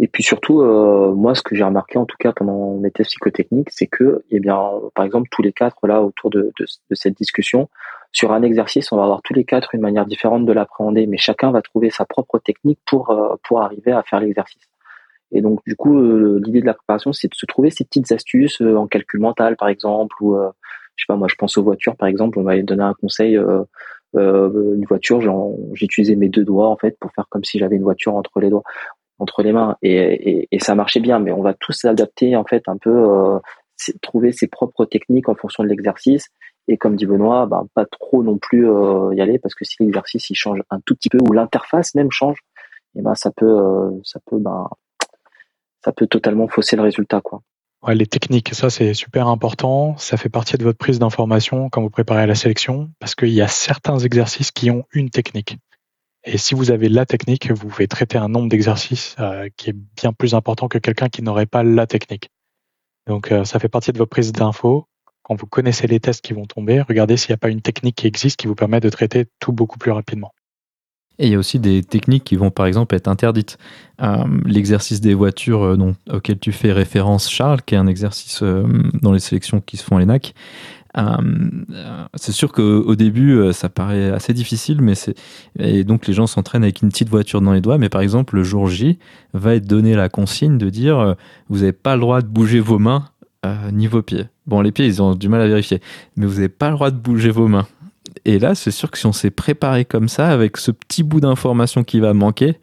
Et puis surtout, euh, moi, ce que j'ai remarqué en tout cas pendant mes tests psychotechniques, c'est que, eh bien, par exemple, tous les quatre là autour de cette discussion, sur un exercice, on va avoir tous les quatre une manière différente de l'appréhender, mais chacun va trouver sa propre technique pour euh, pour arriver à faire l'exercice. Et donc, du coup, euh, l'idée de la préparation, c'est de se trouver ces petites astuces euh, en calcul mental, par exemple, ou je sais pas, moi, je pense aux voitures, par exemple, on m'avait donné un conseil. Une voiture, j'utilisais mes deux doigts en fait pour faire comme si j'avais une voiture entre les doigts entre les mains et, ça marchait bien mais on va tous s'adapter en fait un peu trouver ses propres techniques en fonction de l'exercice et comme dit Benoît bah, pas trop non plus euh, y aller parce que si l'exercice il change un tout petit peu ou l'interface même change et ben ça peut totalement fausser le résultat quoi les techniques, ça c'est super important. Ça fait partie de votre prise d'information quand vous préparez la sélection, parce qu'il y a certains exercices qui ont une technique. Et si vous avez la technique, vous pouvez traiter un nombre d'exercices euh, qui est bien plus important que quelqu'un qui n'aurait pas la technique. Donc ça fait partie de votre prise d'info. Quand vous connaissez les tests qui vont tomber, regardez s'il n'y a pas une technique qui existe qui vous permet de traiter tout beaucoup plus rapidement. Et il y a aussi des techniques qui vont par exemple être interdites. Euh, L'exercice des voitures euh, dont- auquel tu fais référence, Charles, qui est un exercice euh, dans les sélections qui se font à l'ENAC, c'est sûr qu'au au début, ça paraît assez difficile, mais et donc les gens s'entraînent avec une petite voiture dans les doigts. Mais par exemple, le jour J va être donné la consigne de dire vous n'avez pas le droit de bouger vos mains ni vos pieds. Bon, les pieds, ils ont du mal à vérifier, mais vous n'avez pas le droit de bouger vos mains. Et là, c'est sûr que si on s'est préparé comme ça, avec ce petit bout d'information qui va manquer,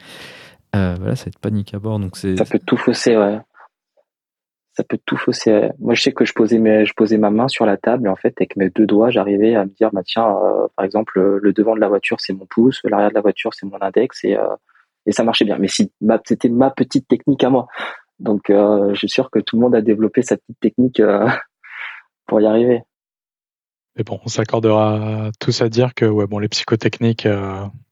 euh, voilà, ça va être panique à bord. Donc ça peut tout fausser ouais. Ça peut tout fausser moi je sais que je posais je posais ma main sur la table et en fait avec mes deux doigts j'arrivais à me dire bah tiens euh, par exemple le, le devant de la voiture c'est mon pouce l'arrière de la voiture c'est mon index et euh, ça marchait bien. Mais si ma- c'était ma petite technique à moi. Donc euh, je suis sûr que tout le monde a développé sa petite technique euh, pour y arriver. Mais bon, on s'accordera tous à dire que ouais, bon, les psychotechniques,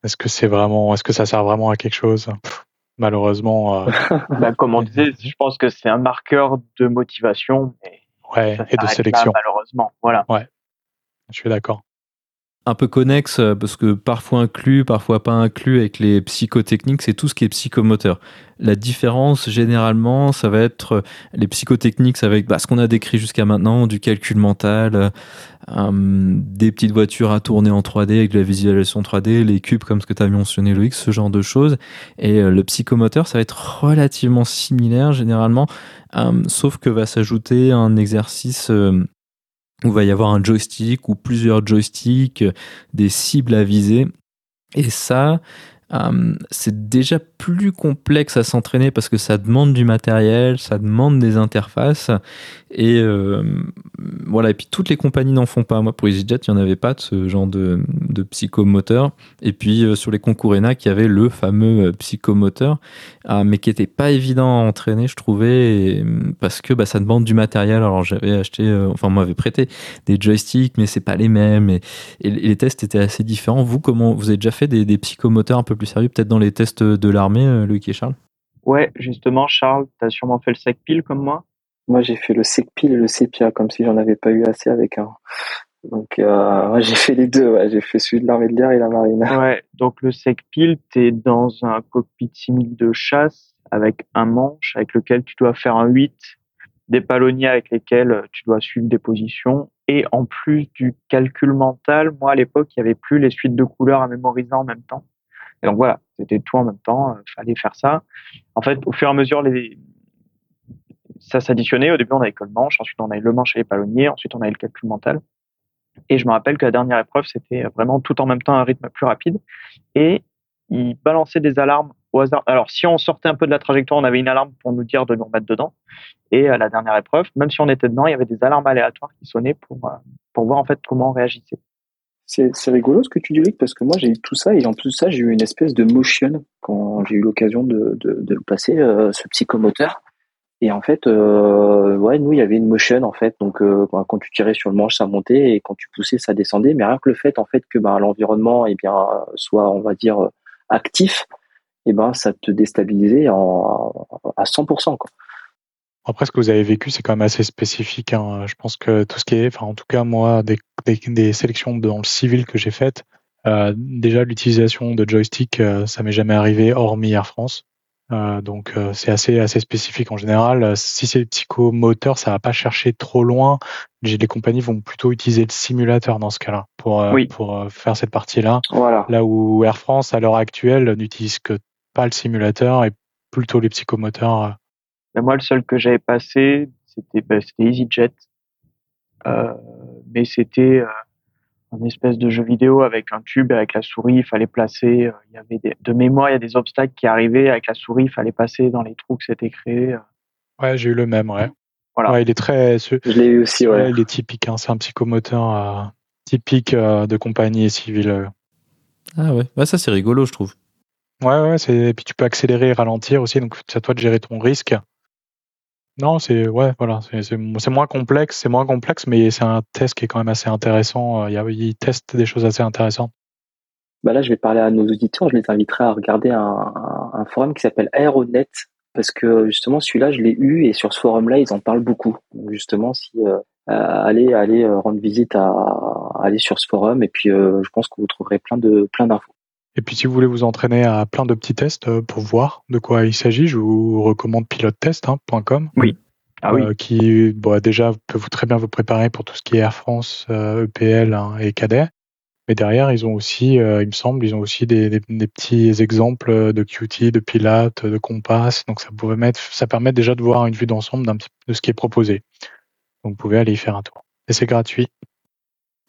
est-ce que c'est vraiment, est-ce que ça sert vraiment à quelque chose? Malheureusement. bah, comme on disait, je pense que c'est un marqueur de motivation. ouais, et de sélection. malheureusement, voilà. Ouais, je suis d'accord un peu connexe euh, parce que parfois inclus, parfois pas inclus avec les psychotechniques, c'est tout ce qui est psychomoteur. La différence généralement, ça va être euh, les psychotechniques avec bah, ce qu'on a décrit jusqu'à maintenant, du calcul mental, euh, des petites voitures à tourner en 3D avec de la visualisation 3D, les cubes comme ce que tu as mentionné Loïc, ce genre de choses. Et le psychomoteur, ça va être relativement similaire généralement, sauf que va s'ajouter un exercice où va y avoir un joystick ou plusieurs joysticks, des cibles à viser. Et ça, euh, c'est déjà plus complexe à s'entraîner parce que ça demande du matériel, ça demande des interfaces. Et euh, voilà, et puis toutes les compagnies n'en font pas. Moi, pour EasyJet, il n'y en avait pas de ce genre de, psychomoteur. Et puis euh, sur les concours ENAC, il y avait le fameux psychomoteur, mais qui n'était pas évident à entraîner, je trouvais, parce que bah, ça demande du matériel. Alors j'avais acheté, enfin, on m'avait prêté des joysticks, mais c'est pas les mêmes. Et, les tests étaient assez différents. Vous, comment vous avez déjà fait des psychomoteurs un peu plus sérieux, peut-être dans les tests de l'armée, euh, Loïc et Charles? Ouais, justement, Charles, tu as sûrement fait le SECPIL comme moi Moi, j'ai fait le SECPIL et le SEPIA, comme si j'en avais pas eu assez avec un. Donc, euh, j'ai fait les deux. J'ai fait celui de l'armée de l'air et la marine. Ouais, donc le SECPIL, tu es dans un cockpit simili de chasse avec un manche avec lequel tu dois faire un 8, des palonniers avec lesquels tu dois suivre des positions. Et en plus du calcul mental, moi à l'époque, il n'y avait plus les suites de couleurs à mémoriser en même temps. Et donc voilà, c'était tout en même temps, il euh, fallait faire ça. En fait, au fur et à mesure, ça s'additionnait. Au début, on avait que le manche, ensuite on avait le manche et les palonniers, ensuite on avait le calcul mental. Et je me rappelle que la dernière épreuve, c'était vraiment tout en même temps un rythme plus rapide. Et il balançait des alarmes au hasard. Alors, si on sortait un peu de la trajectoire, on avait une alarme pour nous dire de nous remettre dedans. Et à la dernière épreuve, même si on était dedans, il y avait des alarmes aléatoires qui sonnaient pour, euh, pour voir en fait comment on réagissait. C'est rigolo ce que tu dis, Luc, parce que moi j'ai eu tout ça et en plus de ça j'ai eu une espèce de motion quand j'ai eu l'occasion de, de, de, passer, euh, ce psychomoteur. Et en fait, euh, ouais, nous il y avait une motion en fait, donc euh, quand tu tirais sur le manche ça montait et quand tu poussais ça descendait. Mais rien que le fait en fait que ben, l'environnement eh soit on va dire actif, eh ben ça te déstabilisait à 100%. Quoi. Après, ce que vous avez vécu, c'est quand même assez spécifique. Hein. Je pense que tout ce qui est, enfin, en tout cas, moi, des, des, sélections dans le civil que j'ai faites, euh, déjà l'utilisation de joystick, euh, ça m'est jamais arrivé, hormis Air France. Euh, donc, c'est assez assez spécifique en général. Si c'est psychomoteur, ça va pas chercher trop loin. Les compagnies vont plutôt utiliser le simulateur dans ce cas-là pour pour faire cette partie-là. Voilà. Là où Air France, à l'heure actuelle, n'utilise que pas le simulateur et plutôt les psychomoteurs moi, le seul que j'avais passé, c'était bah, EasyJet. Euh, mais c'était euh, un espèce de jeu vidéo avec un tube, avec la souris, il fallait placer. Euh, il y avait des, de mémoire, il y a des obstacles qui arrivaient avec la souris, il fallait passer dans les trous que c'était créé. Ouais, j'ai eu le même, ouais. Voilà. il est très. Je l'ai eu aussi, ouais. Il est typique, hein, c'est un psychomoteur typique de compagnie civile. Ah ouais, bah, ça c'est rigolo, je trouve. Ouais, ouais, c'est... et puis tu peux accélérer et ralentir aussi, donc c'est à toi de gérer ton risque. Non, c'est ouais, voilà, c'est moins complexe, c'est moins complexe, mais c'est un test qui est quand même assez intéressant. Euh, il, teste des choses assez intéressantes. Bah là, je vais parler à nos auditeurs. Je les inviterai à regarder un, forum qui s'appelle Aeronet parce que justement celui-là, je l'ai eu et sur ce forum-là, ils en parlent beaucoup. Donc justement, si euh, allez allez euh, rendre visite à, aller sur ce forum et puis euh, je pense que vous trouverez plein de plein d'infos. Et puis si vous voulez vous entraîner à plein de petits tests euh, pour voir de quoi il s'agit, je vous recommande pilotetest.com. Hein, oui. Ah oui. Euh, qui bon, déjà peut vous très bien vous préparer pour tout ce qui est Air France, euh, EPL hein, et Cadet. Mais derrière, ils ont aussi, il me semble, ils ont aussi des, des, petits exemples de QT, de pilote, de Compass. Donc ça pourrait mettre, ça permet déjà de voir une vue d'ensemble de ce qui est proposé. Donc vous pouvez aller y faire un tour. Et c'est gratuit.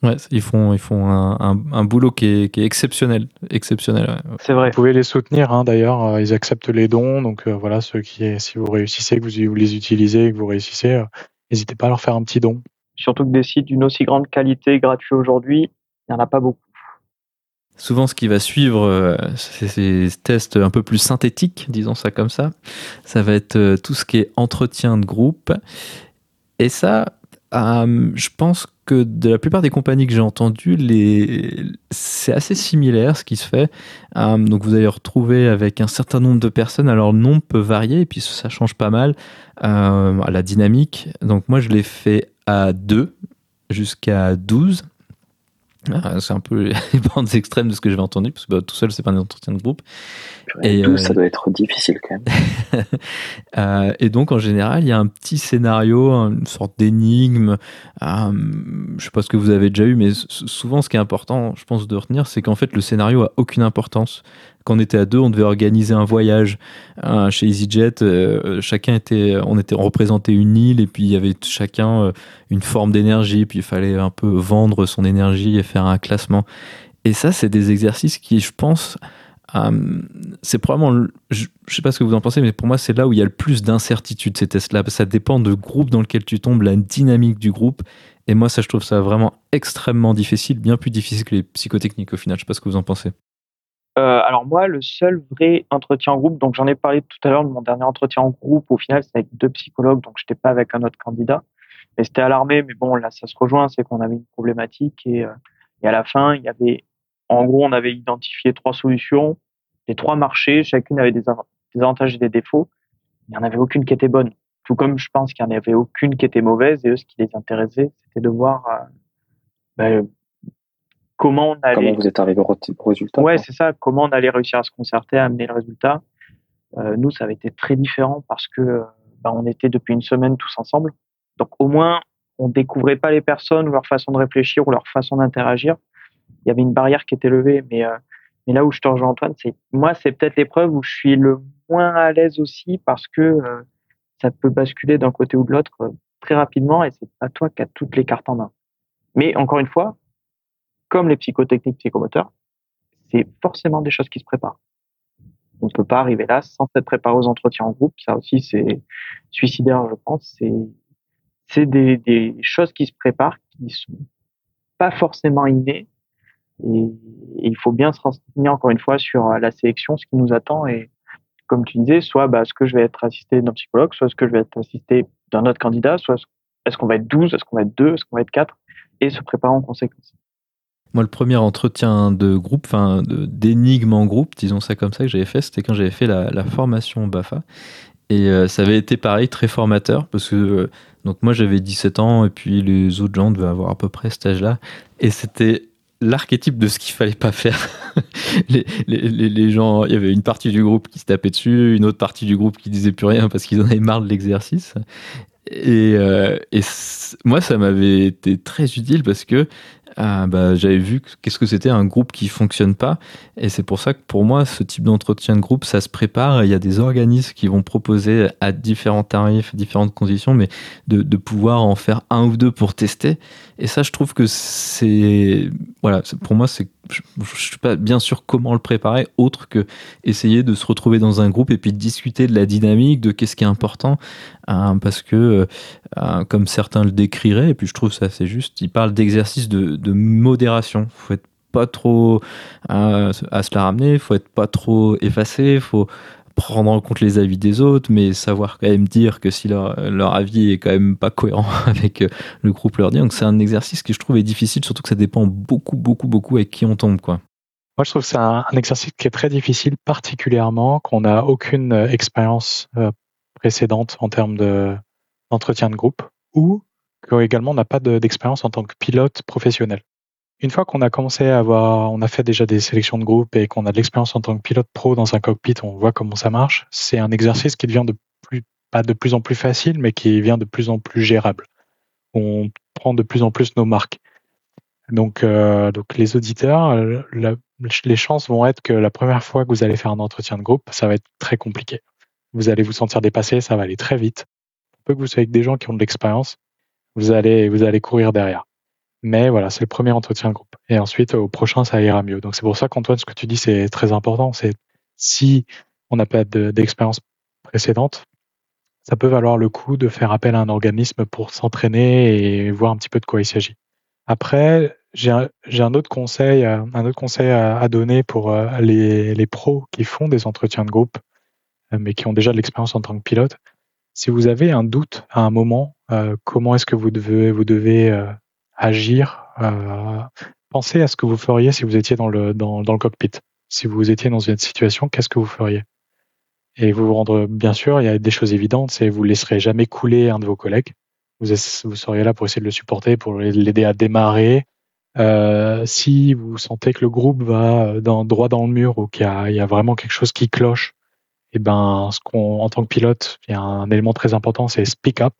Ouais, ils font, ils font un, un, boulot qui est, qui est, exceptionnel. exceptionnel C'est vrai. Vous pouvez les soutenir, hein, d'ailleurs. Euh, ils acceptent les dons. Donc euh, voilà, ceux qui, si vous réussissez, que vous, les utilisez, que vous réussissez, euh, n'hésitez pas à leur faire un petit don. Surtout que des sites d'une aussi grande qualité gratuits aujourd'hui, il n'y en a pas beaucoup. Souvent, ce qui va suivre, c'est ces tests un peu plus synthétiques, disons ça comme ça. Ça va être tout ce qui est entretien de groupe. Et ça, euh, je pense que de la plupart des compagnies que j'ai entendues, c'est assez similaire ce qui se fait. Euh, donc vous allez retrouver avec un certain nombre de personnes. Alors le nombre peut varier et puis ça change pas mal euh, la dynamique. Donc moi je l'ai fait à 2 jusqu'à 12. Ah, c'est un peu les bandes extrêmes de ce que j'avais entendu, parce que bah, tout seul, c'est pas un entretien de groupe. Et, tout, ça doit être difficile quand même. euh, et donc, en général, il y a un petit scénario, une sorte d'énigme. Euh, je sais pas ce que vous avez déjà eu, mais souvent, ce qui est important, je pense, de retenir, c'est qu'en fait, le scénario a aucune importance quand on était à deux, on devait organiser un voyage euh, chez EasyJet. Euh, chacun était, on était représenté une île et puis il y avait chacun euh, une forme d'énergie. Puis il fallait un peu vendre son énergie et faire un classement. Et ça, c'est des exercices qui, je pense, c'est probablement, je, je sais pas ce que vous en pensez, mais pour moi, c'est là où il y a le plus d'incertitude ces tests-là. Ça dépend du groupe dans lequel tu tombes, la dynamique du groupe. Et moi, ça, je trouve ça vraiment extrêmement difficile, bien plus difficile que les psychotechniques au final. Je sais pas ce que vous en pensez. Euh, alors moi, le seul vrai entretien en groupe, donc j'en ai parlé tout à l'heure de mon dernier entretien en groupe, au final c'était avec deux psychologues, donc j'étais pas avec un autre candidat, mais c'était à l'armée, mais bon là ça se rejoint, c'est qu'on avait une problématique et, euh, et à la fin il y avait, en gros on avait identifié trois solutions, les trois marchés, chacune avait des, avantages et des défauts, il n'y en avait aucune qui était bonne, tout comme je pense qu'il n'y en avait aucune qui était mauvaise et eux ce qui les intéressait c'était de voir euh, ben, comment on allait. Comment vous êtes arrivé au résultat Ouais, c'est ça. Comment on allait réussir à se concerter, à amener le résultat. Euh, nous, ça avait été très différent parce que bah, on était depuis une semaine tous ensemble. Donc au moins, on découvrait pas les personnes, leur façon de réfléchir ou leur façon d'interagir. Il y avait une barrière qui était levée, mais euh, mais là où je te rejoins Antoine, c'est moi, c'est peut-être l'épreuve où je suis le moins à l'aise aussi parce que euh, ça peut basculer d'un côté ou de l'autre très rapidement et c'est pas toi qui as toutes les cartes en main. Mais encore une fois, comme les psychotechniques psychomoteurs, c'est forcément des choses qui se préparent. On ne peut pas arriver là sans être préparé aux entretiens en groupe. Ça aussi, c'est suicidaire, je pense. C'est, des, choses qui se préparent, qui sont pas forcément innées. Et, il faut bien se renseigner encore une fois sur la sélection, ce qui nous attend. Et comme tu disais, soit bah, est-ce que je vais être assisté d'un psychologue, soit est-ce que je vais être assisté d'un autre candidat, soit est-ce qu'on va être 12, est-ce qu'on va être 2, est-ce qu'on va être 4, et se préparer en conséquence. Moi, le premier entretien de groupe, enfin d'énigme en groupe, disons ça comme ça, que j'avais fait, c'était quand j'avais fait la, formation BAFA. Et euh, ça avait été pareil, très formateur, parce que euh, donc moi j'avais 17 ans, et puis les autres gens devaient avoir à peu près cet âge-là. Et c'était l'archétype de ce qu'il fallait pas faire. les, gens, il y avait une partie du groupe qui se tapait dessus, une autre partie du groupe qui disait plus rien parce qu'ils en avaient marre de l'exercice. Et, euh, et moi, ça m'avait été très utile parce que ah, bah, j'avais vu qu'est-ce que c'était un groupe qui fonctionne pas. Et c'est pour ça que pour moi, ce type d'entretien de groupe, ça se prépare. Il y a des organismes qui vont proposer à différents tarifs, différentes conditions, mais de, pouvoir en faire un ou deux pour tester. Et ça, je trouve que c'est, voilà, pour moi, c'est, je, ne suis pas bien sûr comment le préparer autre que essayer de se retrouver dans un groupe et puis de discuter de la dynamique, de qu'est-ce qui est important, hein, parce que, euh, comme certains le décriraient, et puis je trouve ça assez juste, ils parlent d'exercice de, de modération. Faut être pas trop euh, à se la ramener, faut être pas trop effacé, faut prendre en compte les avis des autres, mais savoir quand même dire que si leur, avis est quand même pas cohérent avec euh, le groupe leur dit. Donc c'est un exercice que je trouve est difficile, surtout que ça dépend beaucoup, beaucoup, beaucoup avec qui on tombe. Quoi. Moi, je trouve que c'est un, exercice qui est très difficile, particulièrement qu'on n'a aucune euh, expérience précédente en termes d'entretien de, groupe ou qu'également n'a pas d'expérience en tant que pilote professionnel une fois qu'on a commencé à avoir, on a fait déjà des sélections de groupe et qu'on a de l'expérience en tant que pilote pro dans un cockpit, on voit comment ça marche. C'est un exercice qui devient de plus, pas de plus en plus facile, mais qui devient de plus en plus gérable. On prend de plus en plus nos marques. Donc, euh, les auditeurs, les chances vont être que la première fois que vous allez faire un entretien de groupe, ça va être très compliqué. Vous allez vous sentir dépassé, ça va aller très vite. Peu que vous soyez avec des gens qui ont de l'expérience, vous allez, vous allez courir derrière. Mais voilà, c'est le premier entretien de groupe. Et ensuite, au prochain, ça ira mieux. Donc c'est pour ça qu'Antoine, ce que tu dis, c'est très important. C'est si on n'a pas d'expérience précédente, ça peut valoir le coup de faire appel à un organisme pour s'entraîner et voir un petit peu de quoi il s'agit. Après, j'ai un, autre conseil, euh, un autre conseil à, donner pour euh, les, les, pros qui font des entretiens de groupe, euh, mais qui ont déjà de l'expérience en tant que pilote. Si vous avez un doute à un moment, comment est-ce que vous devez, vous devez agir Pensez à ce que vous feriez si vous étiez dans le, dans, dans le cockpit. Si vous étiez dans une situation, qu'est-ce que vous feriez? Et vous vous rendre, bien sûr, il y a des choses évidentes, c'est vous laisserez jamais couler un de vos collègues. Vous, vous seriez là pour essayer de le supporter, pour l'aider à démarrer, euh, si vous sentez que le groupe va euh, dans, droit dans le mur ou qu'il y, y a, vraiment quelque chose qui cloche, et eh ben, ce qu'on, en tant que pilote, il y a un élément très important, c'est speak up.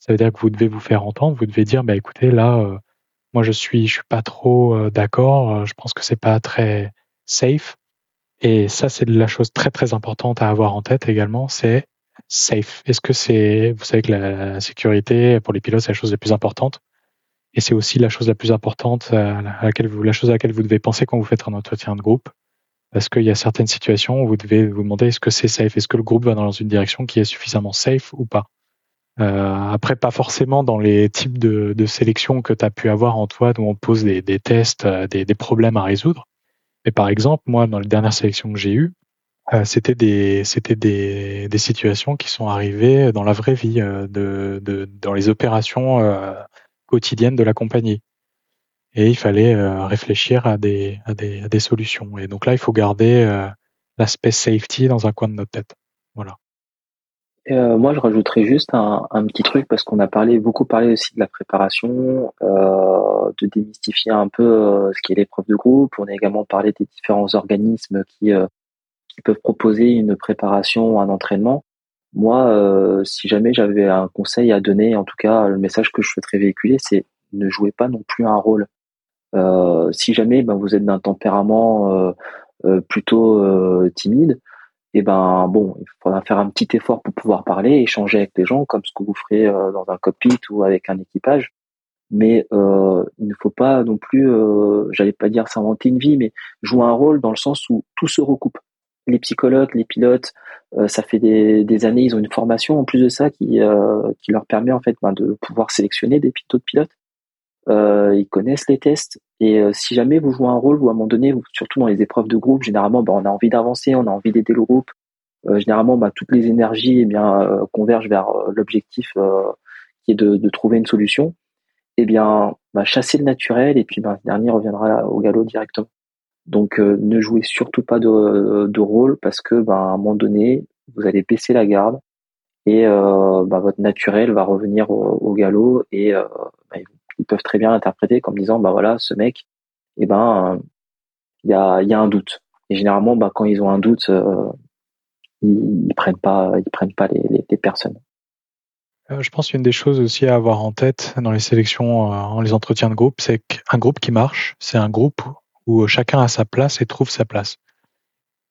Ça veut dire que vous devez vous faire entendre. Vous devez dire, bah écoutez, là, euh, moi je suis, je suis pas trop d'accord. je pense que c'est pas très safe. Et ça, c'est la chose très très importante à avoir en tête également. C'est safe. Est-ce que c'est, vous savez que la sécurité pour les pilotes, c'est la chose la plus importante. Et c'est aussi la chose la plus importante à laquelle vous, la chose à laquelle vous devez penser quand vous faites un entretien de groupe. Parce qu'il y a certaines situations où vous devez vous demander est-ce que c'est safe, est-ce que le groupe va dans une direction qui est suffisamment safe ou pas? Euh, après, pas forcément dans les types de, de sélection que tu as pu avoir en toi, où on pose des, tests, euh, des, problèmes à résoudre. Mais par exemple, moi, dans les dernières sélections que j'ai eues, euh, c'était des, situations qui sont arrivées dans la vraie vie, dans les opérations euh, quotidienne de la compagnie. Et il fallait euh, réfléchir à des, à, des, des solutions. Et donc là, il faut garder euh, l'aspect safety dans un coin de notre tête. Voilà. Euh, moi, je rajouterais juste un, petit truc parce qu'on a parlé beaucoup parlé aussi de la préparation, de démystifier un peu ce qui est l'épreuve de groupe. On a également parlé des différents organismes qui qui peuvent proposer une préparation, un entraînement. Moi, si jamais j'avais un conseil à donner, en tout cas, le message que je souhaiterais véhiculer, c'est ne jouez pas non plus un rôle. Euh, si jamais ben, vous êtes d'un tempérament euh, plutôt timide, et eh ben bon, il faudra faire un petit effort pour pouvoir parler, échanger avec les gens, comme ce que vous ferez dans un cockpit ou avec un équipage. Mais il ne faut pas non plus, j'allais pas dire s'inventer une vie, mais jouer un rôle dans le sens où tout se recoupe les psychologues, les pilotes, euh, ça fait des, années, ils ont une formation en plus de ça qui, euh, qui leur permet en fait ben, de pouvoir sélectionner des pilotes pilotes. Euh, ils connaissent les tests et si jamais vous jouez un rôle ou à un moment donné, surtout dans les épreuves de groupe, généralement ben, on a envie d'avancer, on a envie d'aider le groupe. généralement, ben, toutes les énergies eh bien convergent vers l'objectif qui est de, de, trouver une solution. Eh bien, ben, chasser le naturel et puis ben, le dernier reviendra au galop directement. Donc euh, ne jouez surtout pas de, de, rôle parce que ben, à un moment donné, vous allez baisser la garde et euh, ben, votre naturel va revenir au, galop et euh, ben, ils peuvent très bien l'interpréter comme disant bah voilà ce mec et eh ben il y a, y a un doute et généralement ben, quand ils ont un doute ils, ils, prennent pas ils prennent pas les, les, les personnes je pense qu'une des choses aussi à avoir en tête dans les sélections, en les entretiens de groupe, c'est qu'un groupe qui marche, c'est un groupe où chacun a sa place et trouve sa place.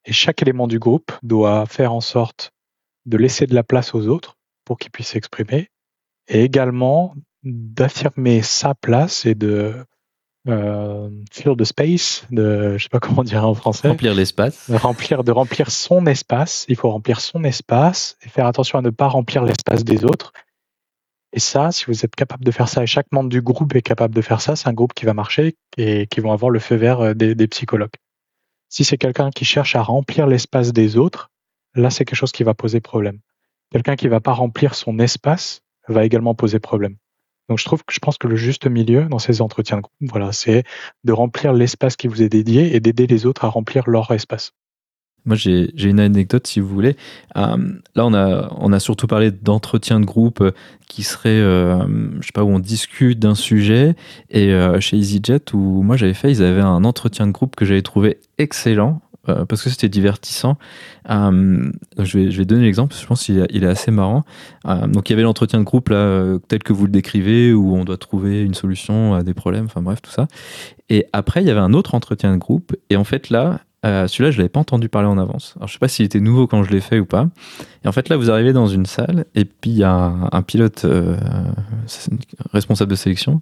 Et chaque élément du groupe doit faire en sorte de laisser de la place aux autres pour qu'ils puissent s'exprimer et également d'affirmer sa place et de euh, fill the space, de je sais pas comment dire en français. Remplir l'espace. Remplir, de remplir son espace. Il faut remplir son espace et faire attention à ne pas remplir l'espace des autres et ça, si vous êtes capable de faire ça, et chaque membre du groupe est capable de faire ça, c'est un groupe qui va marcher et qui vont avoir le feu vert euh, des, psychologues. Si c'est quelqu'un qui cherche à remplir l'espace des autres, là, c'est quelque chose qui va poser problème. Quelqu'un qui va pas remplir son espace va également poser problème. Donc, je trouve que je pense que le juste milieu dans ces entretiens de groupe, voilà, c'est de remplir l'espace qui vous est dédié et d'aider les autres à remplir leur espace. Moi, j'ai une anecdote, si vous voulez. Euh, là, on a, on a surtout parlé d'entretien de groupe euh, qui serait, euh, je sais pas, où on discute d'un sujet. Et chez EasyJet, où moi j'avais fait, ils avaient un entretien de groupe que j'avais trouvé excellent. Parce que c'était divertissant. je, vais, je vais donner l'exemple, je pense qu'il est assez marrant. donc il y avait l'entretien de groupe là, tel que vous le décrivez, où on doit trouver une solution à des problèmes, enfin bref, tout ça. Et après, il y avait un autre entretien de groupe, et en fait là, euh, celui-là, je l'avais pas entendu parler en avance. Alors, je sais pas s'il était nouveau quand je l'ai fait ou pas. Et en fait, là, vous arrivez dans une salle et puis il y a un, pilote euh, responsable de sélection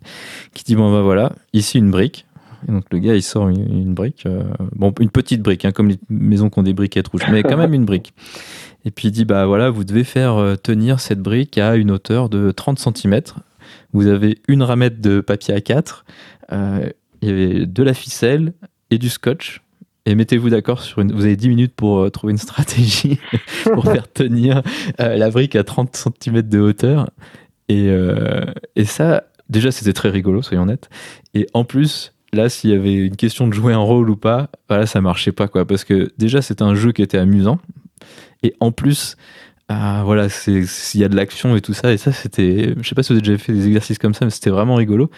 qui dit bon bah voilà, ici une brique. Et donc le gars il sort une, brique, euh, bon une petite brique, hein, comme les maisons qui ont des briquettes rouges, mais quand même une brique. Et puis il dit bah voilà, vous devez faire tenir cette brique à une hauteur de 30 cm. Vous avez une ramette de papier A4, il y avait de la ficelle et du scotch et mettez-vous d'accord sur une. Vous avez 10 minutes pour euh, trouver une stratégie pour faire tenir euh, la brique à 30 cm de hauteur. Et, et ça, déjà, c'était très rigolo, soyons honnêtes. Et en plus, là, s'il y avait une question de jouer un rôle ou pas, voilà, ça marchait pas, quoi. Parce que déjà, c'était un jeu qui était amusant. Et en plus, ah, voilà, s'il y a de l'action et tout ça. Et ça, c'était. Je sais pas si vous avez déjà fait des exercices comme ça, mais c'était vraiment rigolo.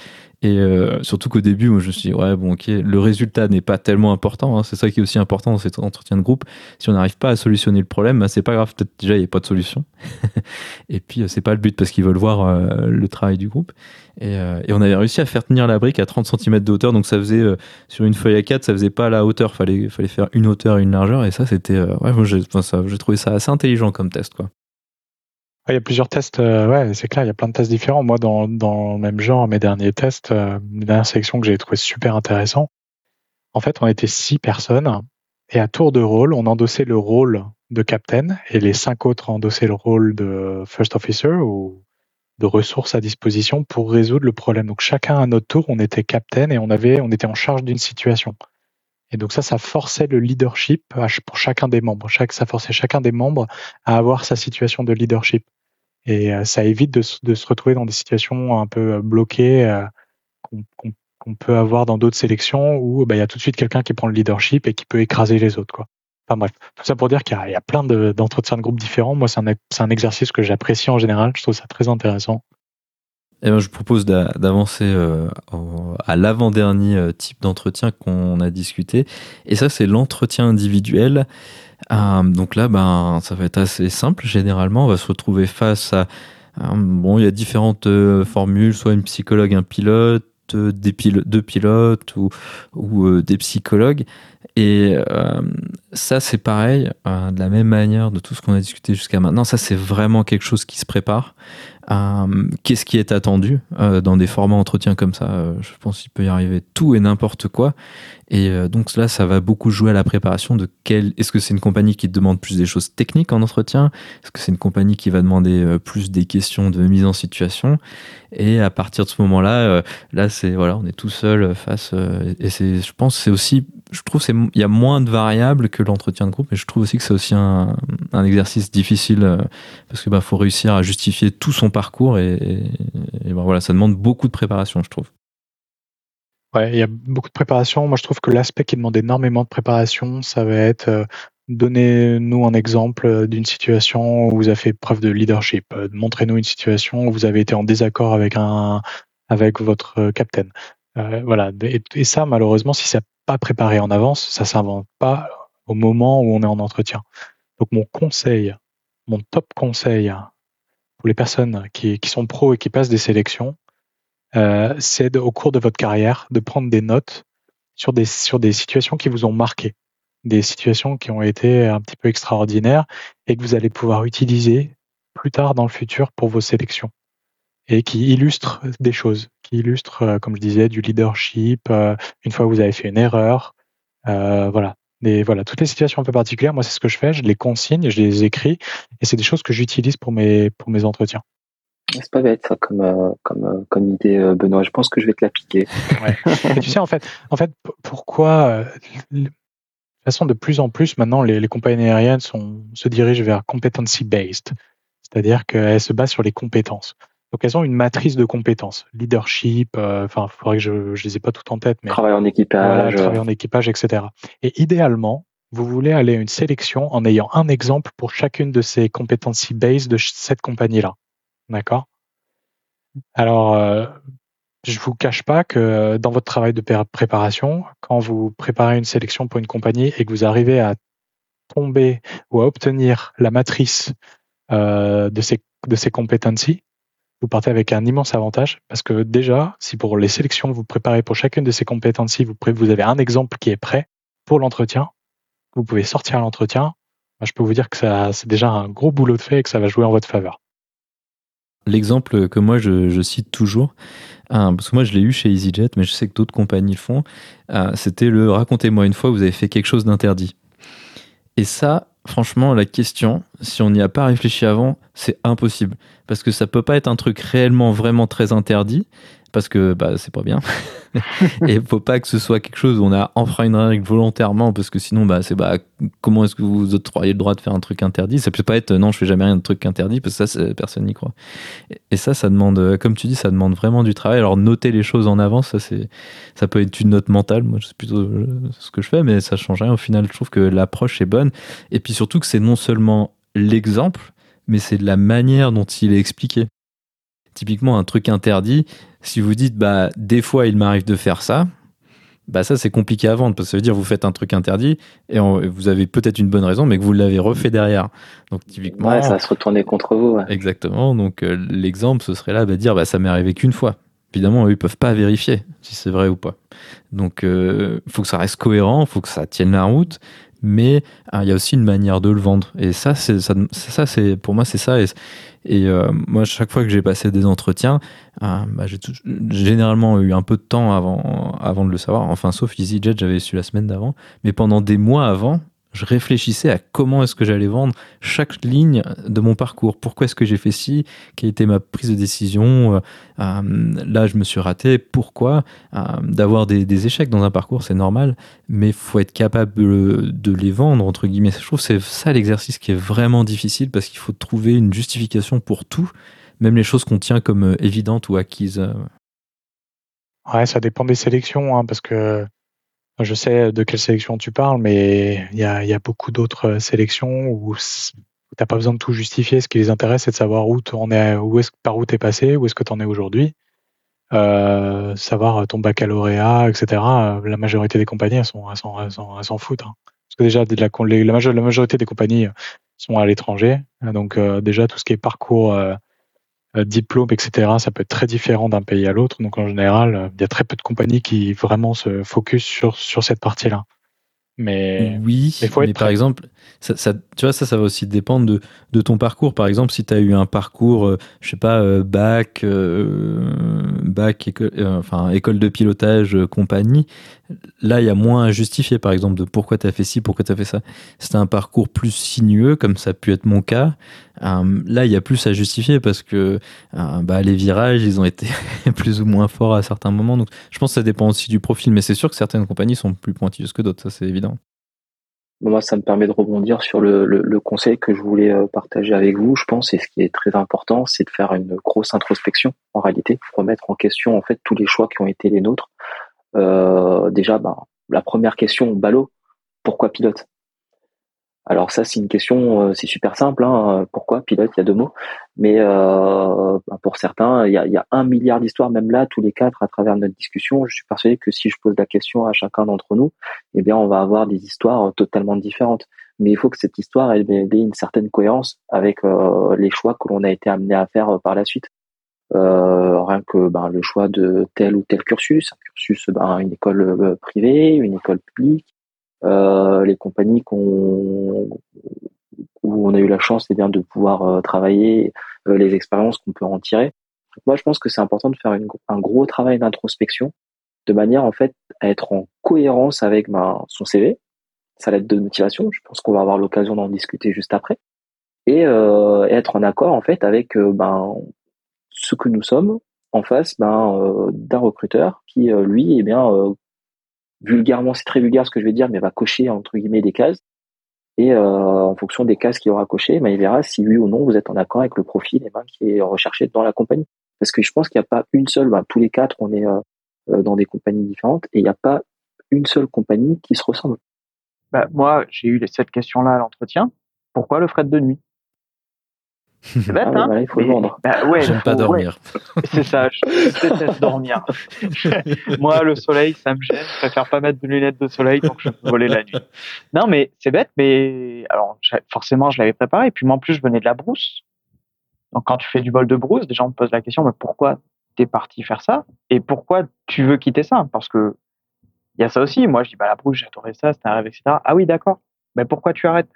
Et euh, surtout qu'au début, moi, je me suis dit, ouais, bon, ok, le résultat n'est pas tellement important. Hein. c'est ça qui est aussi important dans cet entretien de groupe. Si on n'arrive pas à solutionner le problème, bah, c'est pas grave. Peut-être déjà, il n'y a pas de solution. et puis, euh, c'est pas le but parce qu'ils veulent voir euh, le travail du groupe. Et, et, on avait réussi à faire tenir la brique à 30 cm de hauteur. Donc, ça faisait, sur une feuille à 4, ça faisait pas la hauteur. Fallait, fallait faire une hauteur et une largeur. Et ça, c'était, ouais, moi, j'ai trouvé ça assez intelligent comme test, quoi. Il y a plusieurs tests, euh, c'est clair, il y a plein de tests différents. Moi, dans, le même genre, mes derniers tests, euh, mes dernières sélections que j'ai trouvé super intéressant, en fait, on était six personnes et à tour de rôle, on endossait le rôle de captain et les cinq autres endossaient le rôle de first officer ou de ressources à disposition pour résoudre le problème. Donc chacun à notre tour, on était captain et on avait, on était en charge d'une situation. Et donc ça, ça forçait le leadership pour chacun des membres. Chaque, ça forçait chacun des membres à avoir sa situation de leadership. Et euh, ça évite de, se retrouver dans des situations un peu euh, bloquées euh, qu'on peut avoir dans d'autres sélections où bah, il y a tout de suite quelqu'un qui prend le leadership et qui peut écraser les autres. Quoi. Enfin bref, tout ça pour dire qu'il y, a plein d'entretiens de, de, groupes différents. Moi, c'est un, un exercice que j'apprécie en général. Je trouve ça très intéressant. Eh ben, je propose d'avancer euh, à l'avant-dernier euh, type d'entretien qu'on a discuté. Et ça, c'est l'entretien individuel. Euh, donc là, ben, ça va être assez simple. Généralement, on va se retrouver face à... bon, il y a différentes formules, soit une psychologue, un pilote, deux pilotes ou, ou des psychologues. Et ça, c'est pareil, de la même manière de tout ce qu'on a discuté jusqu'à maintenant. Ça, c'est vraiment quelque chose qui se prépare. Euh, qu'est-ce qui est attendu euh, dans des formats entretien comme ça? Euh, Je pense qu'il peut y arriver tout et n'importe quoi. Et donc là, ça va beaucoup jouer à la préparation de quel. Est-ce que c'est une compagnie qui demande plus des choses techniques en entretien? Est-ce que c'est une compagnie qui va demander plus des questions de mise en situation? Et à partir de ce moment-là, là, c'est voilà, on est tout seul face. et c'est, je pense, c'est aussi je trouve qu'il y a moins de variables que l'entretien de groupe, mais je trouve aussi que c'est aussi un, un, exercice difficile euh, parce que bah, faut réussir à justifier tout son parcours et, et, bah, voilà, ça demande beaucoup de préparation, je trouve. Ouais, il y a beaucoup de préparation. Moi, je trouve que l'aspect qui demande énormément de préparation, ça va être euh, donnez-nous un exemple d'une situation où vous avez fait preuve de leadership. Euh, montrez-nous une situation où vous avez été en désaccord avec un avec votre capitaine. Euh, voilà. Et, ça, malheureusement, si ça pas préparé en avance, ça s'invente pas au moment où on est en entretien. Donc mon conseil, mon top conseil pour les personnes qui, qui sont pros et qui passent des sélections, euh, c'est au cours de votre carrière de prendre des notes sur des, sur des situations qui vous ont marqué, des situations qui ont été un petit peu extraordinaires et que vous allez pouvoir utiliser plus tard dans le futur pour vos sélections et qui illustrent des choses, qui illustrent, euh, comme je disais, du leadership, euh, une fois que vous avez fait une erreur, voilà. Et voilà, toutes les situations un peu particulières, moi c'est ce que je fais, je les consigne, je les écris, et c'est des choses que j'utilise pour mes pour mes entretiens. C'est pas bête ça comme comme comme idée, Benoît. Je pense que je vais te l'appliquer. Ouais. tu sais en fait, en fait, pourquoi de façon de plus en plus maintenant les, les compagnies aériennes sont, se dirigent vers competency based, c'est-à-dire qu'elles se basent sur les compétences. Donc elles ont une matrice de compétences, leadership, euh, enfin, il faudrait que je, je les ai pas toutes en tête, mais travail en équipage, travail en équipage, etc. Et idéalement, vous voulez aller à une sélection en ayant un exemple pour chacune de ces compétences base de cette compagnie-là. D'accord Alors, euh, je vous cache pas que dans votre travail de préparation, quand vous préparez une sélection pour une compagnie et que vous arrivez à tomber ou à obtenir la matrice euh, de ces de ces vous partez avec un immense avantage parce que déjà, si pour les sélections vous préparez pour chacune de ces compétences, vous, vous avez un exemple qui est prêt pour l'entretien, vous pouvez sortir à l'entretien. Je peux vous dire que ça, c'est déjà un gros boulot de fait et que ça va jouer en votre faveur. L'exemple que moi je, cite toujours, hein, parce que moi je l'ai eu chez EasyJet, mais je sais que d'autres compagnies le font, euh, c'était le racontez-moi une fois vous avez fait quelque chose d'interdit. Et ça, franchement, la question, si on n'y a pas réfléchi avant, c'est impossible. Parce que ça peut pas être un truc réellement, vraiment très interdit, parce que bah, c'est pas bien. et il faut pas que ce soit quelque chose où on a enfreint une règle volontairement, parce que sinon, bah, c'est bah, comment est-ce que vous octroyez le droit de faire un truc interdit? Ça peut pas être non, je fais jamais rien de truc interdit, parce que ça, personne n'y croit. Et ça, ça demande, comme tu dis, ça demande vraiment du travail. Alors, noter les choses en avance, ça, ça peut être une note mentale. Moi, c'est plutôt ce que je fais, mais ça change rien. Au final, je trouve que l'approche est bonne. Et puis surtout que c'est non seulement l'exemple, mais c'est la manière dont il est expliqué. Typiquement, un truc interdit, si vous dites, bah, des fois, il m'arrive de faire ça, bah ça c'est compliqué à vendre parce que ça veut dire vous faites un truc interdit et vous avez peut-être une bonne raison mais que vous l'avez refait derrière. Donc typiquement ouais, ça va se retourner contre vous. Exactement. Donc euh, l'exemple ce serait là de dire bah ça m'est arrivé qu'une fois. Évidemment, eux, ils peuvent pas vérifier si c'est vrai ou pas. Donc, il euh, faut que ça reste cohérent, il faut que ça tienne la route, mais hein, il y a aussi une manière de le vendre. Et ça, ça, pour moi, c'est ça. Et, et euh, moi, chaque fois que j'ai passé des entretiens, euh, bah, j'ai généralement eu un peu de temps avant, avant de le savoir. Enfin, sauf EasyJet, j'avais su la semaine d'avant. Mais pendant des mois avant, je réfléchissais à comment est-ce que j'allais vendre chaque ligne de mon parcours. Pourquoi est-ce que j'ai fait ci? Quelle était ma prise de décision? Euh, euh, Là, je me suis raté. Pourquoi? Euh, D'avoir des, échecs dans un parcours, c'est normal, mais faut être capable de les vendre, entre guillemets. Je trouve que c'est ça l'exercice qui est vraiment difficile parce qu'il faut trouver une justification pour tout, même les choses qu'on tient comme évidentes ou acquises. Ouais, ça dépend des sélections, hein, parce que je sais de quelle sélection tu parles, mais il y a, beaucoup d'autres sélections où tu n'as pas besoin de tout justifier. Ce qui les intéresse, c'est de savoir où, es, où par où tu es passé, où est-ce que tu en es aujourd'hui. Euh, savoir ton baccalauréat, etc. La majorité des compagnies, elles s'en foutent. Hein. Parce que déjà, la, majorité des compagnies sont à l'étranger. Donc euh, déjà, tout ce qui est parcours euh, euh, diplôme, etc., ça peut être très différent d'un pays à l'autre. Donc en général, euh, il y a très peu de compagnies qui vraiment se focus sur, sur cette partie-là. Mais oui, mais, par exemple, ça, tu vois, ça, ça va aussi dépendre de, de ton parcours. Par exemple, si tu as eu un parcours, euh, je sais pas, euh, bac, euh, bac, enfin, école de pilotage, compagnie, là, il y a moins à justifier, par exemple, de pourquoi tu as fait ci, pourquoi tu as fait ça. C'était un parcours plus sinueux, comme ça a pu être mon cas. là, il y a plus à justifier parce que bah, les virages, ils ont été plus ou moins forts à certains moments. Je pense que ça dépend aussi du profil, mais c'est sûr que certaines compagnies sont plus pointilleuses que d'autres, ça c'est évident moi, ça me permet de rebondir sur le, conseil que je voulais euh, partager avec vous, je pense, et ce qui est très important, c'est de faire une grosse introspection, en réalité, remettre en question en fait tous les choix qui ont été les nôtres. Euh, déjà, ben, la première question, ballot, pourquoi pilote? Alors ça, c'est une question, euh, c'est super simple. Hein, pourquoi pilote? Il y a deux mots. Mais euh, bah, pour certains, il y a, un milliard d'histoires, même là, tous les quatre, à travers notre discussion. Je suis persuadé que si je pose la question à chacun d'entre nous, eh bien, on va avoir des histoires totalement différentes. Mais il faut que cette histoire ait une certaine cohérence avec euh, les choix que l'on a été amené à faire par la suite. Rien que ben, le choix de tel ou tel cursus, un cursus, ben, une école privée, une école publique, euh, les compagnies qu'on où on a eu la chance eh bien de pouvoir euh, travailler, euh, les expériences qu'on peut en tirer. moi, je pense que c'est important de faire un gros travail d'introspection, de manière en fait à être en cohérence avec ben, son CV, sa lettre de motivation. Je pense qu'on va avoir l'occasion d'en discuter juste après, et euh, être en accord en fait avec ben ce que nous sommes en face ben, d'un recruteur qui lui eh bien vulgairement, c'est très vulgaire ce que je vais dire, mais va cocher entre guillemets des cases. Et euh, en fonction des cases qu'il aura coché, ben, il verra si oui ou non vous êtes en accord avec le profil et ben, qui est recherché dans la compagnie. Parce que je pense qu'il n'y a pas une seule, tous les quatre, on est euh, euh, dans des compagnies différentes et il n'y a pas une seule compagnie qui se ressemble. Bah, moi, j'ai eu cette question-là à l'entretien. Pourquoi le fret de nuit? C'est bête, ah hein il faut le vendre. Bah, ouais, J'aime pas dormir. C'est ça, je déteste dormir. Moi, le soleil, ça me gêne. Je préfère pas mettre de lunettes de soleil donc je peux voler la nuit. Non, mais c'est bête, mais alors forcément, je l'avais préparé. Et puis moi, en plus, je venais de la brousse. Donc quand tu fais du bol de brousse, des gens me posent la question, mais pourquoi t'es parti faire ça? Et pourquoi tu veux quitter ça? Parce que il y a ça aussi. Moi, je dis, bah la brousse, j'adorais ça, c'était un rêve, etc. Ah oui, d'accord. Mais pourquoi tu arrêtes?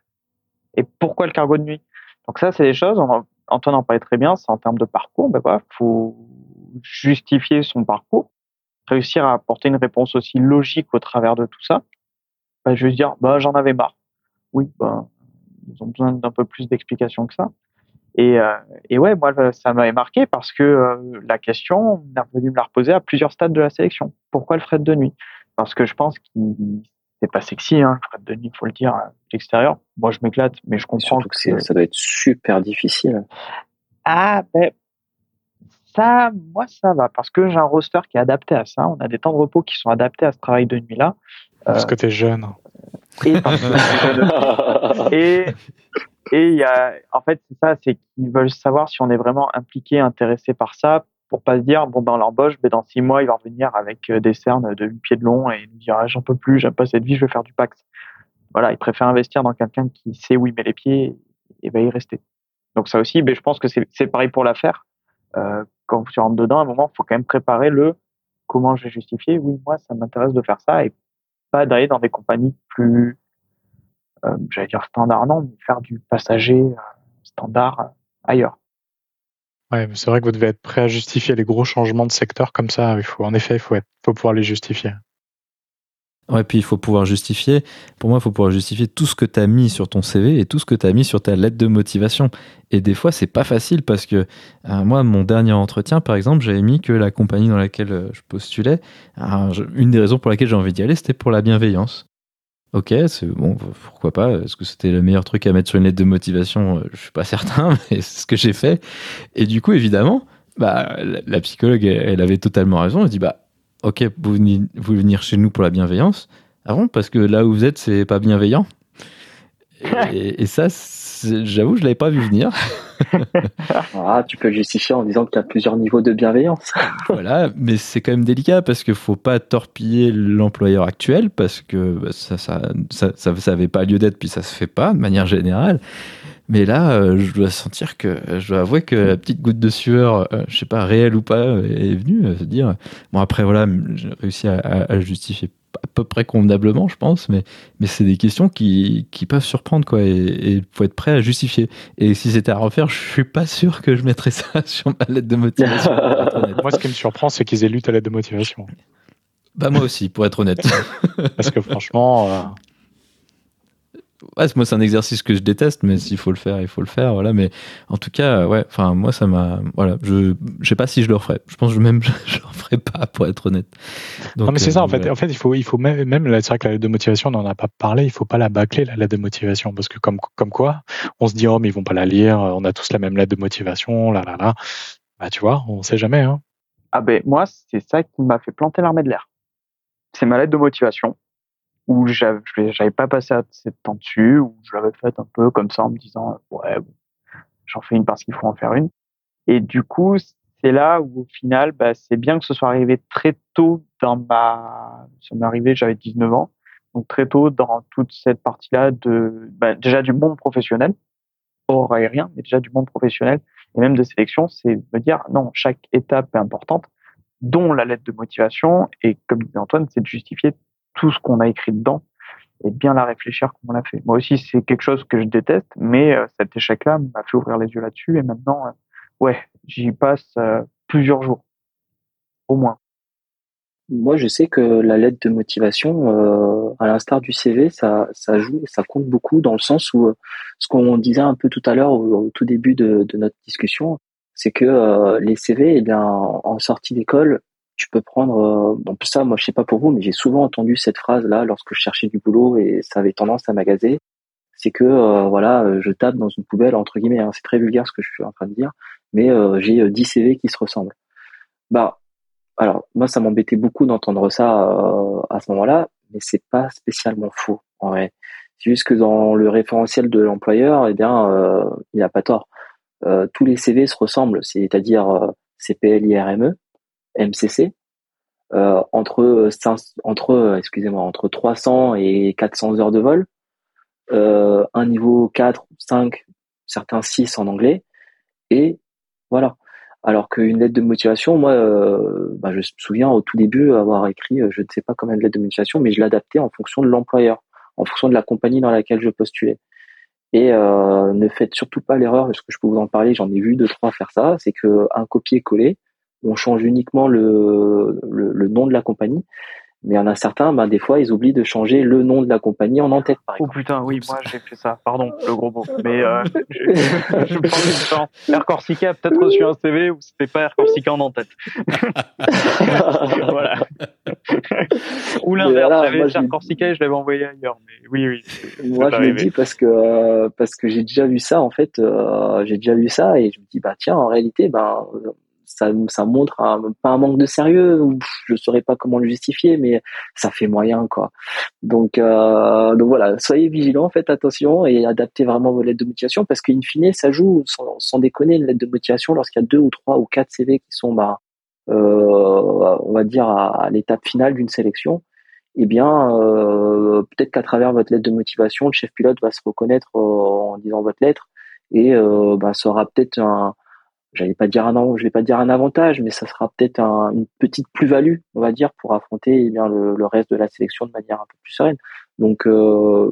Et pourquoi le cargo de nuit? Donc ça, c'est des choses, Antoine en parlait très bien, c'est en termes de parcours, ben voilà, faut justifier son parcours, réussir à apporter une réponse aussi logique au travers de tout ça. Ben, je vais dire, bah, j'en avais marre. Oui, ben, ils ont besoin d'un peu plus d'explications que ça. Et, euh, et ouais, moi, ça m'avait marqué parce que euh, la question, on a voulu me la reposer à plusieurs stades de la sélection. Pourquoi le fret de nuit? Parce que je pense qu'il c'est pas sexy, hein, le fret de nuit, faut le dire, à l'extérieur. Moi, je m'éclate, mais je comprends que, que ça doit être super difficile. Ah, ben, ça, moi, ça va, parce que j'ai un roster qui est adapté à ça. On a des temps de repos qui sont adaptés à ce travail de nuit-là. Parce que tu es jeune. Et et, et il y a, en fait, c'est ça, c'est qu'ils veulent savoir si on est vraiment impliqué, intéressé par ça, pour pas se dire, bon, dans l'embauche, ben, dans six mois, il va revenir avec euh, des cernes de 8 pieds de long et nous dire, ah, j'en peux plus, j'aime pas cette vie, je vais faire du Pax. Voilà, il préfère investir dans quelqu'un qui sait où il met les pieds et va y rester. Donc ça aussi, ben, je pense que c'est pareil pour l'affaire. Euh, quand tu rentres dedans, à un moment, il faut quand même préparer le comment je vais justifier. Oui, moi, ça m'intéresse de faire ça et pas d'aller dans des compagnies plus, euh, j'allais dire standard, non, mais faire du passager standard ailleurs. Ouais, c'est vrai que vous devez être prêt à justifier les gros changements de secteur comme ça. Il faut, en effet, il faut, être, faut pouvoir les justifier. Ouais, puis il faut pouvoir justifier. Pour moi, il faut pouvoir justifier tout ce que tu as mis sur ton CV et tout ce que tu as mis sur ta lettre de motivation. Et des fois, c'est pas facile parce que euh, moi, mon dernier entretien, par exemple, j'avais mis que la compagnie dans laquelle euh, je postulais, une des raisons pour laquelle j'ai envie d'y aller, c'était pour la bienveillance. Ok, c'est bon, pourquoi pas? Est-ce que c'était le meilleur truc à mettre sur une lettre de motivation? Je suis pas certain, mais c'est ce que j'ai fait. Et du coup, évidemment, bah, la, psychologue, elle, avait totalement raison. Elle dit bah ok, vous venez, vous venir chez nous pour la bienveillance. Ah bon? Parce que là où vous êtes, c'est pas bienveillant. Et, ça, j'avoue, je l'avais pas vu venir. ah, tu peux justifier en disant qu'il y a plusieurs niveaux de bienveillance. voilà, mais c'est quand même délicat parce qu'il faut pas torpiller l'employeur actuel parce que bah, ça, ça, ça, ça, avait pas lieu d'être puis ça se fait pas de manière générale. Mais là, euh, je dois sentir que, je dois avouer que la petite goutte de sueur, euh, je sais pas, réelle ou pas, est venue euh, se dire. Bon, après, voilà, j'ai réussi à, à, justifier à peu près convenablement, je pense, mais, mais c'est des questions qui, qui peuvent surprendre, quoi, et il faut être prêt à justifier. Et si c'était à refaire, je suis pas sûr que je mettrais ça sur ma lettre de motivation. moi, ce qui me surprend, c'est qu'ils aient lu ta lettre de motivation. Bah, moi aussi, pour être honnête. Parce que franchement, ouais, moi c'est un exercice que je déteste, mais s'il faut le faire, il faut le faire, voilà. Mais en tout cas, ouais, enfin moi ça m'a, voilà, je, je sais pas si je le referais. Je pense que même je, je le referais pas, pour être honnête. non mais c'est ça en fait. En fait, il faut, il faut même, même c'est vrai que la lettre de motivation, on n'en a pas parlé. Il faut pas la bâcler la lettre de motivation parce que comme, comme quoi, on se dit oh mais ils vont pas la lire. On a tous la même lettre de motivation, là là là. Bah tu vois, on sait jamais. Hein. Ah ben moi c'est ça qui m'a fait planter l'armée de l'air. C'est ma lettre de motivation où j'avais pas passé assez de temps dessus, où je l'avais fait un peu comme ça en me disant ouais, j'en fais une parce qu'il faut en faire une. Et du coup, c'est là où au final, bah, c'est bien que ce soit arrivé très tôt dans ma, ça m'est arrivé, j'avais 19 ans, donc très tôt dans toute cette partie-là de, bah, déjà du monde professionnel, hors aérien, mais déjà du monde professionnel et même de sélection, c'est me dire non, chaque étape est importante, dont la lettre de motivation et comme disait Antoine, c'est de justifier tout ce qu'on a écrit dedans et bien la réfléchir comme on l'a fait. Moi aussi, c'est quelque chose que je déteste, mais euh, cet échec-là m'a fait ouvrir les yeux là-dessus et maintenant, euh, ouais, j'y passe euh, plusieurs jours, au moins. Moi, je sais que la lettre de motivation, à l'instar du CV, ça, ça joue, ça compte beaucoup dans le sens où ce qu'on disait un peu tout à l'heure au, tout début de, notre discussion, c'est que les CV, eh bien, en sortie d'école, tu peux prendre euh, bon ça moi je sais pas pour vous mais j'ai souvent entendu cette phrase là lorsque je cherchais du boulot et ça avait tendance à m'agacer. C'est que euh, voilà euh, je tape dans une poubelle entre guillemets hein, c'est très vulgaire ce que je suis en train de dire mais j'ai 10 CV qui se ressemblent. Bah alors moi ça m'embêtait beaucoup d'entendre ça à ce moment-là mais c'est pas spécialement faux en vrai. C'est juste que dans le référentiel de l'employeur eh bien il a pas tort. Tous les CV se ressemblent c'est-à-dire CPL IRME MCC euh, entre entre excusez-moi entre 300 et 400 heures de vol, euh, un niveau 4, 5, certains 6 en anglais et voilà. Alors qu'une lettre de motivation, moi, euh, bah, je me souviens au tout début avoir écrit, je ne sais pas combien de lettres de motivation, mais je l'adaptais en fonction de l'employeur, en fonction de la compagnie dans laquelle je postulais. Et ne faites surtout pas l'erreur, parce que je peux vous en parler, j'en ai vu deux trois faire ça, c'est que un copier-coller, on change uniquement le, le, nom de la compagnie, Mais il y en a certains, ben, des fois, ils oublient de changer le nom de la compagnie en en-tête, par Oh exemple. putain, oui, moi j'ai fait ça. Pardon, le gros mot. Mais euh, je, je prends du temps. Air Corsica a peut-être reçu un CV où c'était pas Air Corsica en en-tête. voilà. Ou l'inverse, voilà, j'avais Air Corsica et je l'avais envoyé ailleurs. Mais oui, oui. Moi, je le dis parce que parce que j'ai déjà vu ça en fait. euh, j'ai déjà vu ça et je me dis bah tiens, en réalité, ben ça montre pas un manque de sérieux. Je saurais pas comment le justifier, mais ça fait moyen quoi. Donc euh, donc voilà, soyez vigilants, faites attention et adaptez vraiment vos lettres de motivation parce qu'in fine, ça joue sans, déconner une lettre de motivation lorsqu'il y a deux ou trois ou quatre CV qui sont bah euh, on va dire à, l'étape finale d'une sélection eh bien, euh, peut-être qu'à travers votre lettre de motivation, le chef pilote va se reconnaître en disant votre lettre et euh, bah, ça aura peut-être un, j'allais pas dire un, je vais pas dire un avantage, mais ça sera peut-être un- une petite plus-value, on va dire, pour affronter eh bien le, le reste de la sélection de manière un peu plus sereine. Donc, euh,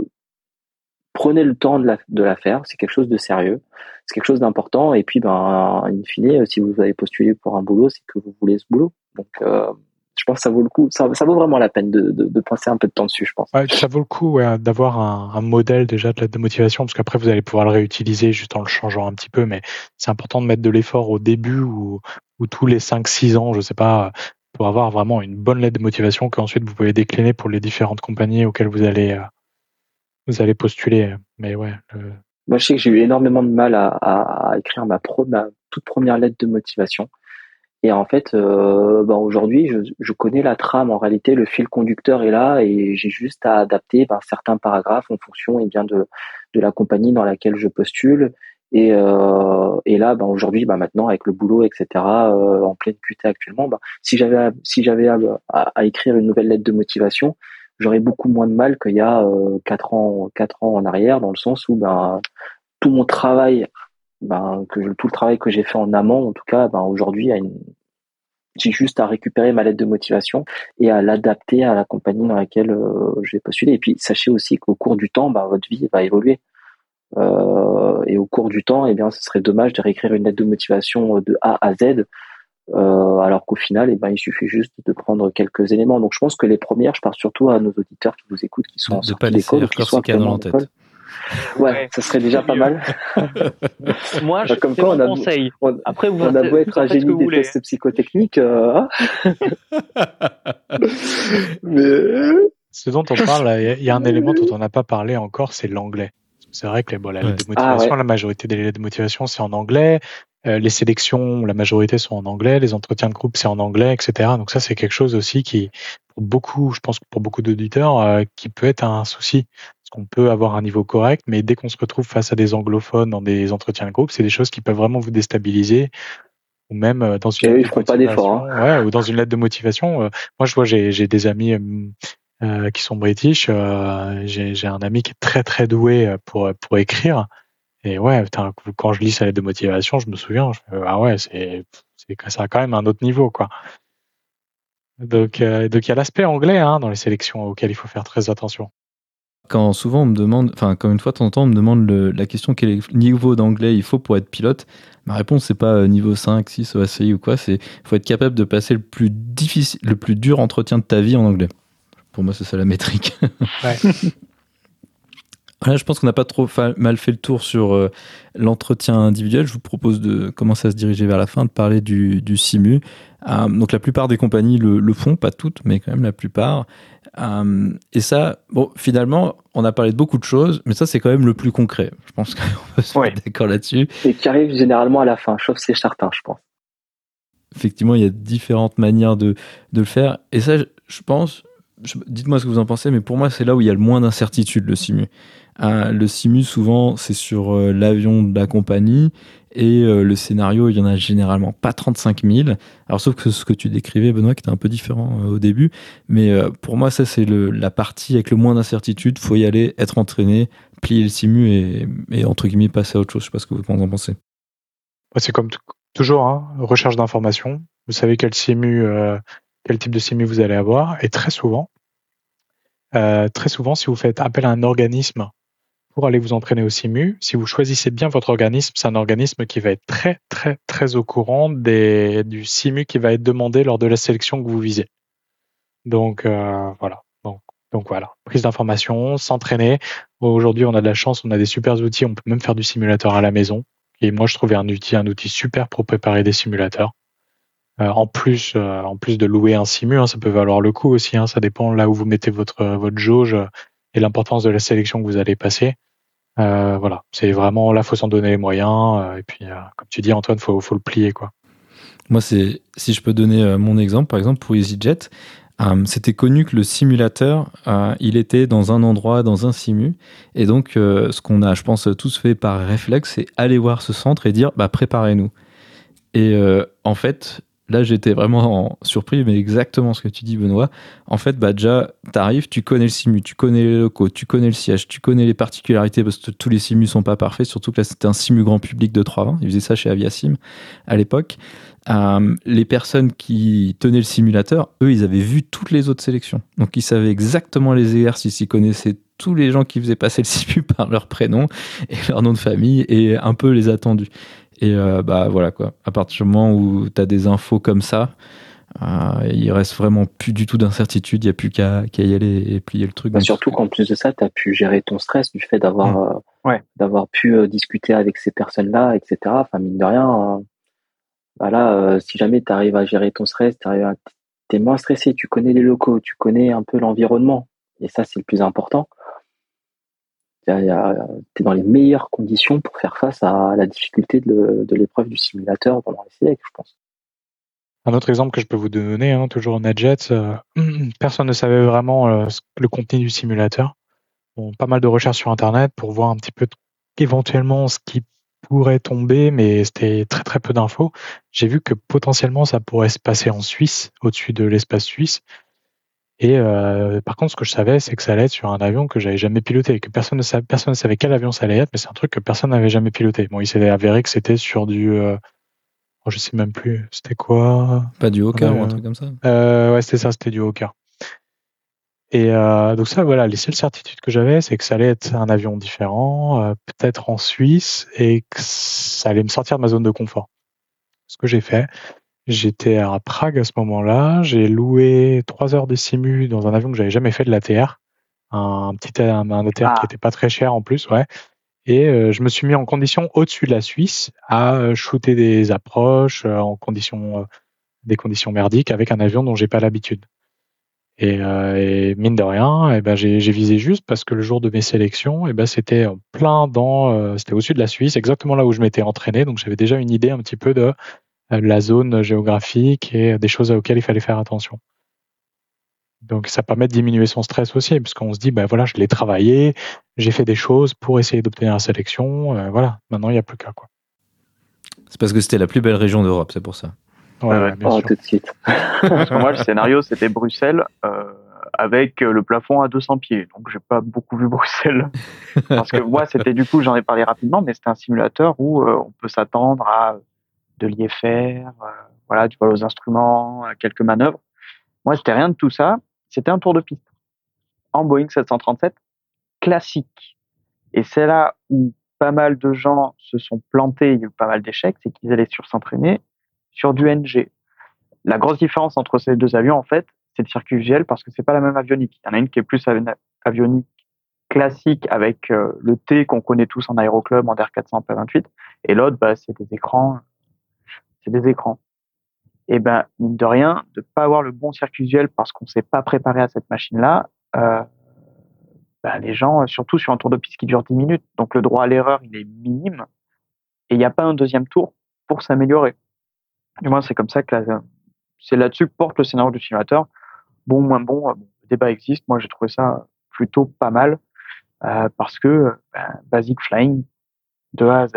prenez le temps de la, de la faire. C'est quelque chose de sérieux, c'est quelque chose d'important. Et puis, ben, in fine, si vous avez postulé pour un boulot, c'est que vous voulez ce boulot. Donc, euh, je pense que ça vaut le coup. Ça, ça vaut vraiment la peine de, de, de passer un peu de temps dessus, je pense. Ouais, ça vaut le coup ouais, d'avoir un, un modèle déjà de lettre de motivation, parce qu'après vous allez pouvoir le réutiliser juste en le changeant un petit peu, mais c'est important de mettre de l'effort au début ou, ou tous les 5-6 ans, je sais pas, pour avoir vraiment une bonne lettre de motivation qu'ensuite vous pouvez décliner pour les différentes compagnies auxquelles vous allez, euh, vous allez postuler. Mais ouais, le- Moi, je sais que j'ai eu énormément de mal à, à, à écrire ma, pro, ma toute première lettre de motivation. Et en fait, euh, ben aujourd'hui, je, je connais la trame. En réalité, le fil conducteur est là et j'ai juste à adapter ben, certains paragraphes en fonction et bien de, de la compagnie dans laquelle je postule. Et, euh, et là, ben, aujourd'hui, ben, maintenant, avec le boulot, etc., euh, en pleine QT actuellement, ben, si j'avais à- si j'avais à, à- à écrire une nouvelle lettre de motivation, j'aurais beaucoup moins de mal qu'il y a euh, quatre ans, quatre ans en arrière, dans le sens où ben, tout mon travail, ben, que je- tout le travail que j'ai fait en amont, en tout cas, ben, aujourd'hui, une... j'ai juste à récupérer ma lettre de motivation et à l'adapter à la compagnie dans laquelle euh, je vais postuler. Et puis, sachez aussi qu'au cours du temps, ben, votre vie va évoluer. Euh, et au cours du temps, eh bien, ce serait dommage de réécrire une lettre de motivation de A à Z, euh, alors qu'au final, eh ben, il suffit juste de prendre quelques éléments. Donc, je pense que les premières, je parle surtout à nos auditeurs qui vous écoutent, qui sont en de ne sortie d'école qui sont actuellement en l'entête. Ouais, Ouais, ça serait déjà pas mal. Moi, je, Comme c'est quoi, mon on a- conseil. On, Après, vous, on a beau être un génie des voulez. tests psychotechniques, euh, hein. mais ce dont on parle, il y a un élément dont on n'a pas parlé encore, c'est l'anglais. C'est vrai que les, bon, la lettre de motivation, Ah ouais. la majorité des lettres de motivation, c'est en anglais. Euh, les sélections, la majorité sont en anglais. Les entretiens de groupe, c'est en anglais, etc. Donc ça, c'est quelque chose aussi qui, pour beaucoup, je pense que pour beaucoup d'auditeurs, euh, qui peut être un souci. Parce qu'on peut avoir un niveau correct, mais dès qu'on se retrouve face à des anglophones dans des entretiens de groupe, c'est des choses qui peuvent vraiment vous déstabiliser. Ou même euh, dans une eux, lettre de pas hein. motivation, ouais, ou dans une lettre de motivation. euh, moi, je vois, j'ai j'ai des amis euh, qui sont british. euh, j'ai un ami qui est très très doué euh, pour pour écrire. Et ouais, putain, quand je lis sa lettre de motivation, je me souviens, je ah ouais, c'est ça a quand même un autre niveau quoi. Donc donc il y a l'aspect anglais hein, dans les sélections auquel il faut faire très attention. Quand souvent on me demande, enfin quand une fois de temps en temps on me demande la question quel niveau d'anglais il faut pour être pilote, ma réponse c'est pas niveau 5, 6 au ou quoi, c'est faut être capable de passer le plus difficile, le plus dur entretien de ta vie en anglais. Pour moi c'est ça la métrique. Ouais. Voilà, je pense qu'on n'a pas trop fa- mal fait le tour sur euh, l'entretien individuel. Je vous propose de commencer à se diriger vers la fin, de parler du, du SIMU. Euh, donc la plupart des compagnies le, le font, pas toutes, mais quand même la plupart. Euh, et ça, bon, finalement, on a parlé de beaucoup de choses, mais ça c'est quand même le plus concret. Je pense qu'on peut se Ouais. mettre d'accord là-dessus. et qui arrive généralement à la fin, sauf c'est certain, je pense. Effectivement, il y a différentes manières de, de le faire. Et ça, je, je pense, dites-moi ce que vous en pensez, mais pour moi, c'est là où il y a le moins d'incertitude, le SIMU. Euh, le SIMU, souvent, c'est sur euh, l'avion de la compagnie. Et euh, le scénario, il y en a généralement pas 35 000. Alors, sauf que ce que tu décrivais, Benoît, qui était un peu différent euh, au début. Mais pour moi, ça, c'est la partie avec le moins d'incertitude. faut y aller, être entraîné, plier le SIMU et, entre guillemets, passer à autre chose. Je sais pas ce que vous en pensez. C'est comme toujours, hein, recherche d'informations. Vous savez quel simu, quel type de simu vous allez avoir, et très souvent, euh, très souvent, si vous faites appel à un organisme pour aller vous entraîner au simu, si vous choisissez bien votre organisme, c'est un organisme qui va être très très très au courant du simu qui va être demandé lors de la sélection que vous visez. Donc voilà. Donc, donc voilà, prise d'information, s'entraîner. Aujourd'hui, on a de la chance, on a des super outils, on peut même faire du simulateur à la maison. Et moi, je trouvais un outil, un outil super pour préparer des simulateurs. Euh, en plus, euh, en plus de louer un simu, hein, ça peut valoir le coup aussi. Hein, ça dépend là où vous mettez votre votre jauge et l'importance de la sélection que vous allez passer. Euh, voilà, c'est vraiment là, faut s'en donner les moyens. et puis, comme tu dis, Antoine, faut faut le plier quoi. Moi, c'est si je peux donner mon exemple, par exemple pour EasyJet, c'était connu que le simulateur, il était dans un endroit, dans un simu. Et donc, ce qu'on a, je pense, tous fait par réflexe, c'est aller voir ce centre et dire, bah, préparez-nous. Et en fait, là, j'étais vraiment surpris, mais exactement ce que tu dis, Benoît. En fait, bah, déjà, arrives, tu connais le simu, tu connais les locaux, tu connais le siège, tu connais les particularités, parce que tous les simus sont pas parfaits, surtout que là, c'était un simu grand public de 320. Ils faisaient ça chez Aviasim à l'époque. Euh, les personnes qui tenaient le simulateur, eux, ils avaient vu toutes les autres sélections. Donc, ils savaient exactement les exercices, ils connaissaient tous les gens qui faisaient passer le simu par leur prénom et leur nom de famille et un peu les attendus. Et euh, bah voilà quoi. À partir du moment où tu as des infos comme ça, euh, il reste vraiment plus du tout d'incertitude. Il n'y a plus qu'à y aller et plier le truc. Bah, surtout qu'en plus de ça, tu as pu gérer ton stress du fait d'avoir mm. euh, d'avoir pu discuter avec ces personnes-là, etc. Enfin, mine de rien, voilà, si jamais tu arrives à gérer ton stress, tu es moins stressé, tu connais les locaux, tu connais un peu l'environnement. Et ça, c'est le plus important tu es dans les meilleures conditions pour faire face à la difficulté de, l'épreuve du simulateur pendant les sélects, je pense. Un autre exemple que je peux vous donner, hein, toujours en Adjet, euh, personne ne savait vraiment euh, le contenu du simulateur. Bon, pas mal de recherches sur Internet pour voir un petit peu éventuellement ce qui pourrait tomber, mais c'était très très peu d'infos. J'ai vu que potentiellement ça pourrait se passer en Suisse, au-dessus de l'espace suisse. Et euh, par contre, ce que je savais, c'est que ça allait être sur un avion que j'avais jamais piloté, que personne ne savait, personne ne savait quel avion ça allait être, mais c'est un truc que personne n'avait jamais piloté. Bon, il s'est avéré que c'était sur du, euh, oh, je sais même plus, c'était quoi? Pas du Hawker ou un truc comme ça? euh, Ouais, c'était ça, c'était du Hawker. Et euh, donc ça, voilà, les seules certitudes que j'avais, c'est que ça allait être un avion différent, euh, peut-être en Suisse, et que ça allait me sortir de ma zone de confort. Ce que j'ai fait, J'étais à Prague à ce moment-là. J'ai loué trois heures de simu dans un avion que j'avais jamais fait de l'ATR. Un petit un, ATR qui ah. était pas très cher en plus, ouais. Et euh, je me suis mis en condition au-dessus de la Suisse à euh, shooter des approches euh, en conditions, des conditions merdiques avec un avion dont j'ai pas l'habitude. Et, et, mine de rien, et eh ben j'ai visé juste parce que le jour de mes sélections, et eh ben c'était plein dans, c'était au-dessus de la Suisse, exactement là où je m'étais entraîné. Donc j'avais déjà une idée un petit peu de la zone géographique et des choses auxquelles il fallait faire attention. Donc ça permet de diminuer son stress aussi, parce qu'on se dit, ben voilà, je l'ai travaillé, j'ai fait des choses pour essayer d'obtenir la sélection, euh, voilà, maintenant il n'y a plus qu'à quoi. C'est parce que c'était la plus belle région d'Europe, c'est pour ça. Ouais, oh, tout de suite. parce que moi, le scénario, c'était Bruxelles euh, avec le plafond à 200 pieds. Donc, j'ai pas beaucoup vu Bruxelles. parce que moi, c'était du coup, j'en ai parlé rapidement, mais c'était un simulateur où on peut s'attendre à de l'IFR, euh, voilà, du vol aux instruments, quelques manœuvres. Moi, c'était rien de tout ça. C'était un tour de piste en Boeing 737 classique. Et c'est là où pas mal de gens se sont plantés, il y a eu pas mal d'échecs, c'est qu'ils allaient sur s'entraîner sur du NG. La grosse différence entre ces deux avions, en fait, c'est le circuit visuel parce que c'est pas la même avionique. Il y en a une qui est plus avionique classique avec euh, le T qu'on connaît tous en aéroclub, en R400, P28, et l'autre, bah, c'est des écrans c'est des écrans. Et ben, mine de rien, de pas avoir le bon circuit visuel parce qu'on s'est pas préparé à cette machine-là, euh, ben, les gens, surtout sur un tour de piste qui dure 10 minutes, donc le droit à l'erreur, il est minime, et il n'y a pas un deuxième tour pour s'améliorer. Du moins, c'est comme ça que c'est là-dessus que porte le scénario du simulateur. Bon, moins bon, euh, le débat existe. Moi, j'ai trouvé ça plutôt pas mal euh, parce que ben, basic flying de A à Z.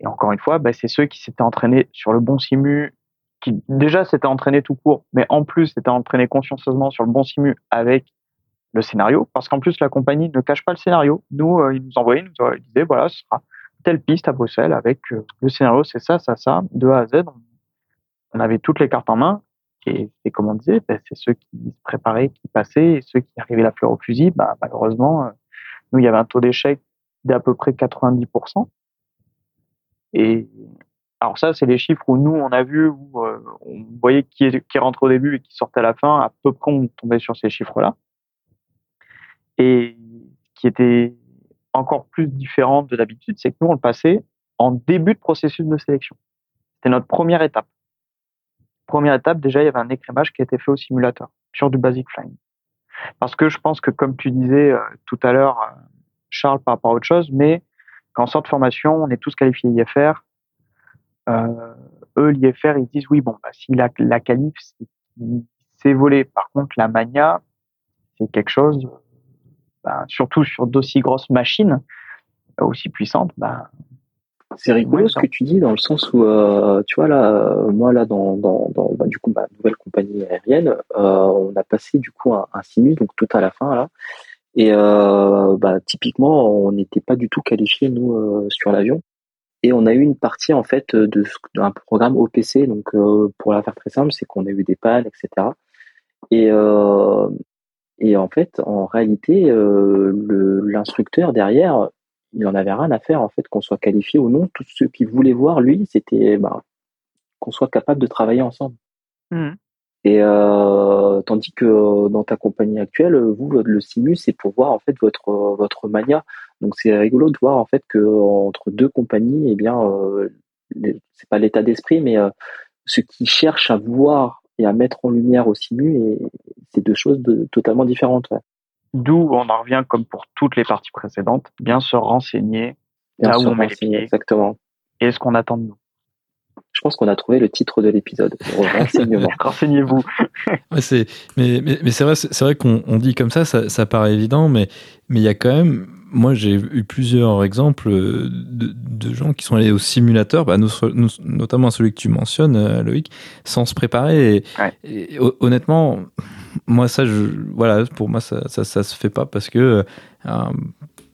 Et encore une fois, bah, c'est ceux qui s'étaient entraînés sur le bon simu, qui déjà s'étaient entraînés tout court, mais en plus s'étaient entraînés consciencieusement sur le bon simu avec le scénario, parce qu'en plus la compagnie ne cache pas le scénario. Nous, euh, ils nous envoyaient, ils nous disaient, voilà, ce sera telle piste à Bruxelles avec euh, le scénario, c'est ça, ça, ça, de A à Z. On, avait toutes les cartes en main. Et, comme on disait, bah, c'est ceux qui se préparaient, qui passaient, et ceux qui arrivaient la fleur au fusil, bah, malheureusement, euh, nous, il y avait un taux d'échec d'à peu près 90%. Et, Alors ça, c'est les chiffres où nous, on a vu, où on voyait qui, qui rentrait au début et qui sortait à la fin. À peu près, on tombait sur ces chiffres-là. Et qui était encore plus différent de d'habitude, c'est que nous, on le passait en début de processus de sélection. C'était notre première étape. Première étape, déjà, il y avait un écrémage qui a été fait au simulateur sur du basic flying. Parce que je pense que, comme tu disais euh, tout à l'heure, euh, Charles, par rapport à autre chose, mais qu'en sorte de formation, on est tous qualifiés IFR. Euh, eux, l'IFR, ils disent oui, bon, bah, si la, la qualif, c'est volé. Par contre, la mania, c'est quelque chose, bah, surtout sur d'aussi grosses machines, aussi puissantes, bah, c'est rigolo ce que tu dis dans le sens où euh, tu vois là euh, moi là dans, dans, dans bah, du coup ma nouvelle compagnie aérienne euh, on a passé du coup un, un simul donc tout à la fin là et bah, typiquement on n'était pas du tout qualifié nous sur l'avion et on a eu une partie en fait de d'un programme OPC donc pour la faire très simple c'est qu'on a eu des pannes etc et et en fait en réalité l'instructeur derrière il en avait rien à faire en fait qu'on soit qualifié ou non. Tout ce qu'il voulait voir lui, c'était bah, qu'on soit capable de travailler ensemble. Mmh. Et euh, tandis que dans ta compagnie actuelle, vous, le simu, c'est pour voir en fait votre votre mania. Donc c'est rigolo de voir en fait que entre deux compagnies, eh bien, euh, c'est pas l'état d'esprit, mais euh, ce qui cherche à voir et à mettre en lumière au simu, c'est deux choses de, totalement différentes. Ouais. D'où on en revient, comme pour toutes les parties précédentes, bien se renseigner là où on met les pieds. Exactement. Et ce qu'on attend de nous. Je pense qu'on a trouvé le titre de l'épisode. Renseignement. Renseignez-vous. c'est, mais, mais, mais c'est vrai, c'est vrai qu'on dit comme ça, ça, ça paraît évident, mais mais il y a quand même moi, j'ai eu plusieurs exemples de, de, gens qui sont allés au simulateur, bah, notamment celui que tu mentionnes, euh, Loïc, sans se préparer. Et, honnêtement, moi, ça, je, voilà, pour moi, ça, ça, ça se fait pas parce que euh,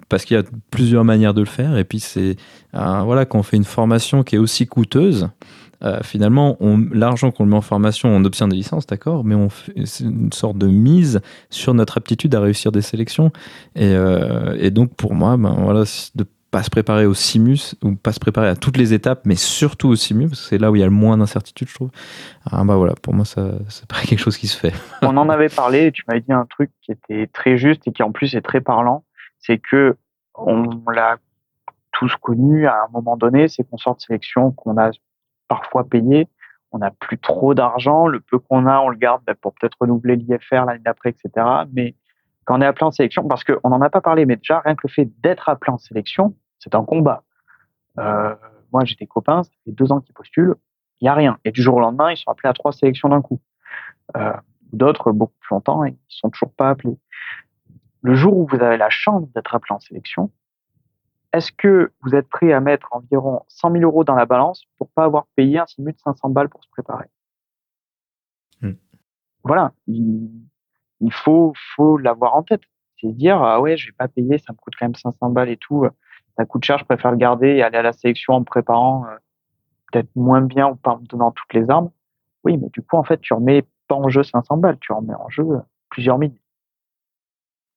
parce qu'il y a plusieurs manières de le faire. Et puis, c'est euh, voilà, quand on fait une formation qui est aussi coûteuse, euh, finalement, l'argent qu'on met en formation, on obtient des licences, d'accord, mais c'est une sorte de mise sur notre aptitude à réussir des sélections. Et, euh, donc, pour moi, ben, voilà, de pas se préparer au simus ou pas se préparer à toutes les étapes, mais surtout au simus, parce que c'est là où il y a le moins d'incertitude, je trouve. Ah, bah voilà, pour moi, ça, c'est pas quelque chose qui se fait. On en avait parlé, et tu m'avais dit un truc qui était très juste et qui en plus est très parlant, c'est que on l'a tous connu à un moment donné, c'est qu'on sort de sélection, qu'on a parfois payé. On n'a plus trop d'argent. Le peu qu'on a, on le garde ben, pour peut-être renouveler l'IFR l'année d'après, etc. Mais quand on est appelé en sélection, parce qu'on n'en a pas parlé, mais déjà, rien que le fait d'être appelé en sélection, c'est un combat. Euh, moi, j'ai des copains, ça fait deux ans qu'ils postulent, il n'y a rien. Et du jour au lendemain, ils sont appelés à trois sélections d'un coup. Euh, D'autres, beaucoup plus longtemps, ils sont toujours pas appelés. Le jour où vous avez la chance d'être appelé en sélection, est-ce que vous êtes prêt à mettre environ 100 000 euros dans la balance pour pas avoir payé un simu de 500 balles pour se préparer? Hmm. Voilà, il, faut, faut l'avoir en tête. C'est se dire, ah ouais, je vais pas payer, ça me coûte quand même 500 balles et tout. Ça coûte cher, je préfère le garder et aller à la sélection en me préparant euh, peut-être moins bien ou pas en me donnant toutes les armes. Oui, mais du coup, en fait, tu remets pas en jeu 500 balles, tu remets en jeu plusieurs milliers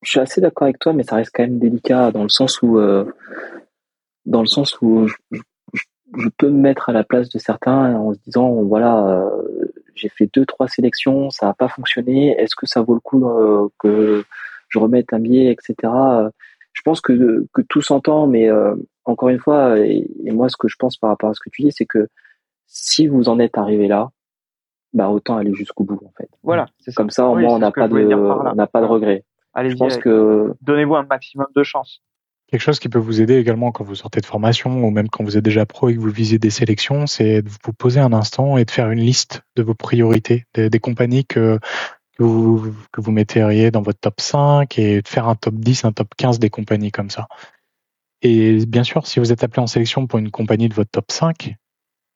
je suis assez d'accord avec toi, mais ça reste quand même délicat dans le sens où, euh, dans le sens où je, peux me mettre à la place de certains en se disant, voilà, euh, j'ai fait deux, trois sélections, ça n'a pas fonctionné. Est-ce que ça vaut le coup euh, que je remette un billet, etc. Je pense que, que tout s'entend, mais encore une fois, et, moi, ce que je pense par rapport à ce que tu dis, c'est que si vous en êtes arrivé là, bah autant aller jusqu'au bout en fait. Voilà, Comme ça, au moins, on n'a pas de, on n'a pas de regrets. Allez, je pense que donnez-vous un maximum de chance. Quelque chose qui peut vous aider également quand vous sortez de formation ou même quand vous êtes déjà pro et que vous visez des sélections, c'est de vous poser un instant et de faire une liste de vos priorités, des, compagnies que, que, vous, que vous metteriez dans votre top 5 et de faire un top 10, un top 15 des compagnies comme ça. Et bien sûr, si vous êtes appelé en sélection pour une compagnie de votre top 5,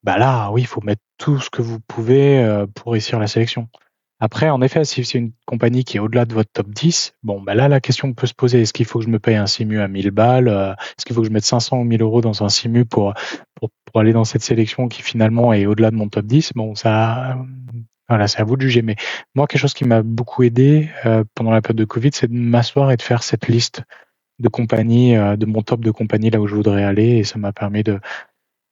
bah là, oui, il faut mettre tout ce que vous pouvez euh, pour réussir la sélection. Après, en effet, si c'est une compagnie qui est au-delà de votre top 10, bon, bah là, la question peut se poser, est-ce qu'il faut que je me paye un simu à 1000 balles euh, Est-ce qu'il faut que je mette 500 ou 1000 euros dans un simu pour, pour, aller dans cette sélection qui finalement est au-delà de mon top 10 Bon, ça, voilà, c'est à vous de juger. Mais moi, quelque chose qui m'a beaucoup aidé euh, pendant la période de Covid, c'est de m'asseoir et de faire cette liste de compagnies, euh, de mon top de compagnies là où je voudrais aller. Et ça m'a permis de,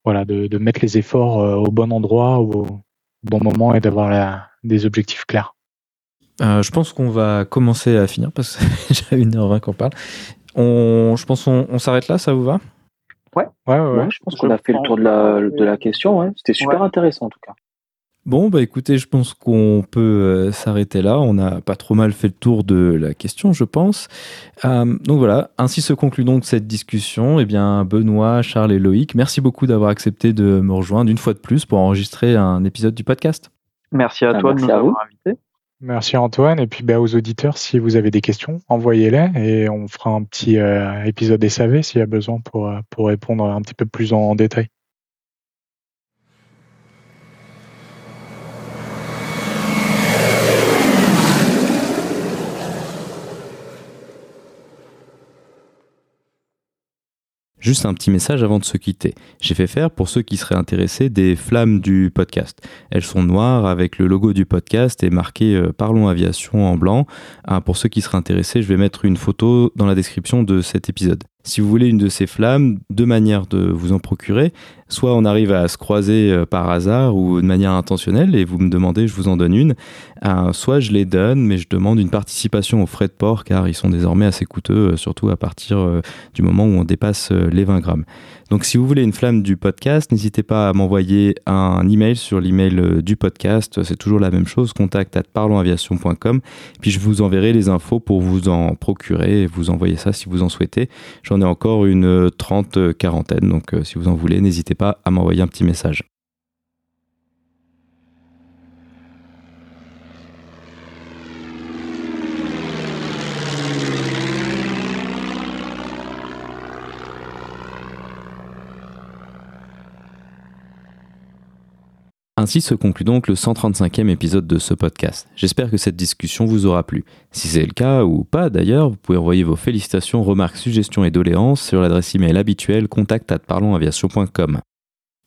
voilà, de, mettre les efforts au bon endroit, bon moment et d'avoir des objectifs clairs. je pense qu'on va commencer à finir parce que j'ai une heure 20 qu'on parle. On, je pense qu'on on, s'arrête là, ça vous va? Ouais. Ouais, ouais, je pense qu'on a fait le tour de la, de la question. C'était super intéressant en tout cas. Bon, bah écoutez, je pense qu'on peut euh, s'arrêter là. On n'a pas trop mal fait le tour de la question, je pense. Euh, donc voilà, ainsi se conclut donc cette discussion. Eh bien, Benoît, Charles et Loïc, merci beaucoup d'avoir accepté de me rejoindre une fois de plus pour enregistrer un épisode du podcast. Merci à ah, toi de nous avoir invités. Merci Antoine. Et puis bah, aux auditeurs, si vous avez des questions, envoyez-les et on fera un petit euh, épisode SAV s'il y a besoin pour, pour répondre un petit peu plus en détail. Juste un petit message avant de se quitter. J'ai fait faire, pour ceux qui seraient intéressés, des flammes du podcast. Elles sont noires avec le logo du podcast et marqué euh, Parlons Aviation en blanc. Ah, pour ceux qui seraient intéressés, je vais mettre une photo dans la description de cet épisode. Si vous voulez une de ces flammes, deux manières de vous en procurer. Soit on arrive à se croiser euh, par hasard ou de manière intentionnelle et vous me demandez, je vous en donne une. Euh, soit je les donne, mais je demande une participation aux frais de port car ils sont désormais assez coûteux, euh, surtout à partir du moment où on dépasse les 20 grammes. Donc si vous voulez une flamme du podcast, n'hésitez pas à m'envoyer un email sur l'email du podcast. C'est toujours la même chose, contact at parlonsaviation.com. Puis je vous enverrai les infos pour vous en procurer et vous envoyer ça si vous en souhaitez. J'en ai encore une trente quarantaine, donc si vous en voulez, n'hésitez pas à m'envoyer un petit message. Ainsi se conclut donc le 135e épisode de ce podcast. J'espère que cette discussion vous aura plu. Si c'est le cas, ou pas d'ailleurs, vous pouvez envoyer vos félicitations, remarques, suggestions et doléances sur l'adresse email habituelle contact parlonsaviation.com.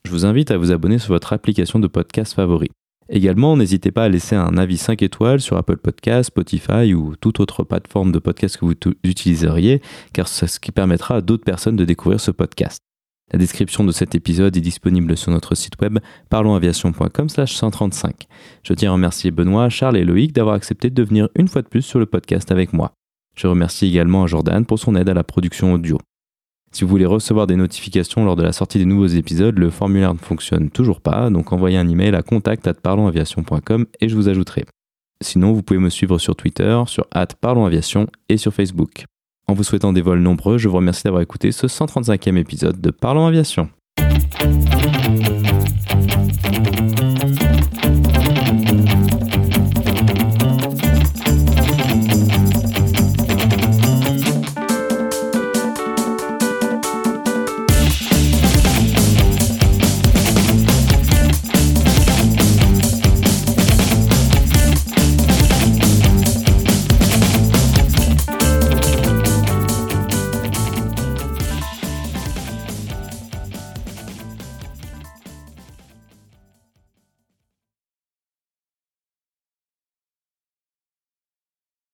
Je vous invite à vous abonner sur votre application de podcast favori. Également, n'hésitez pas à laisser un avis 5 étoiles sur Apple Podcasts, Spotify ou toute autre plateforme de podcast que vous utiliseriez, car c'est ce qui permettra à d'autres personnes de découvrir ce podcast. La description de cet épisode est disponible sur notre site web parlonsaviation.com 135. Je tiens à remercier Benoît, Charles et Loïc d'avoir accepté de venir une fois de plus sur le podcast avec moi. Je remercie également Jordan pour son aide à la production audio. Si vous voulez recevoir des notifications lors de la sortie des nouveaux épisodes, le formulaire ne fonctionne toujours pas, donc envoyez un email à contact@parlonsaviation.com et je vous ajouterai. Sinon, vous pouvez me suivre sur Twitter, sur @parlonsaviation et sur Facebook. En vous souhaitant des vols nombreux, je vous remercie d'avoir écouté ce 135e épisode de Parlons Aviation.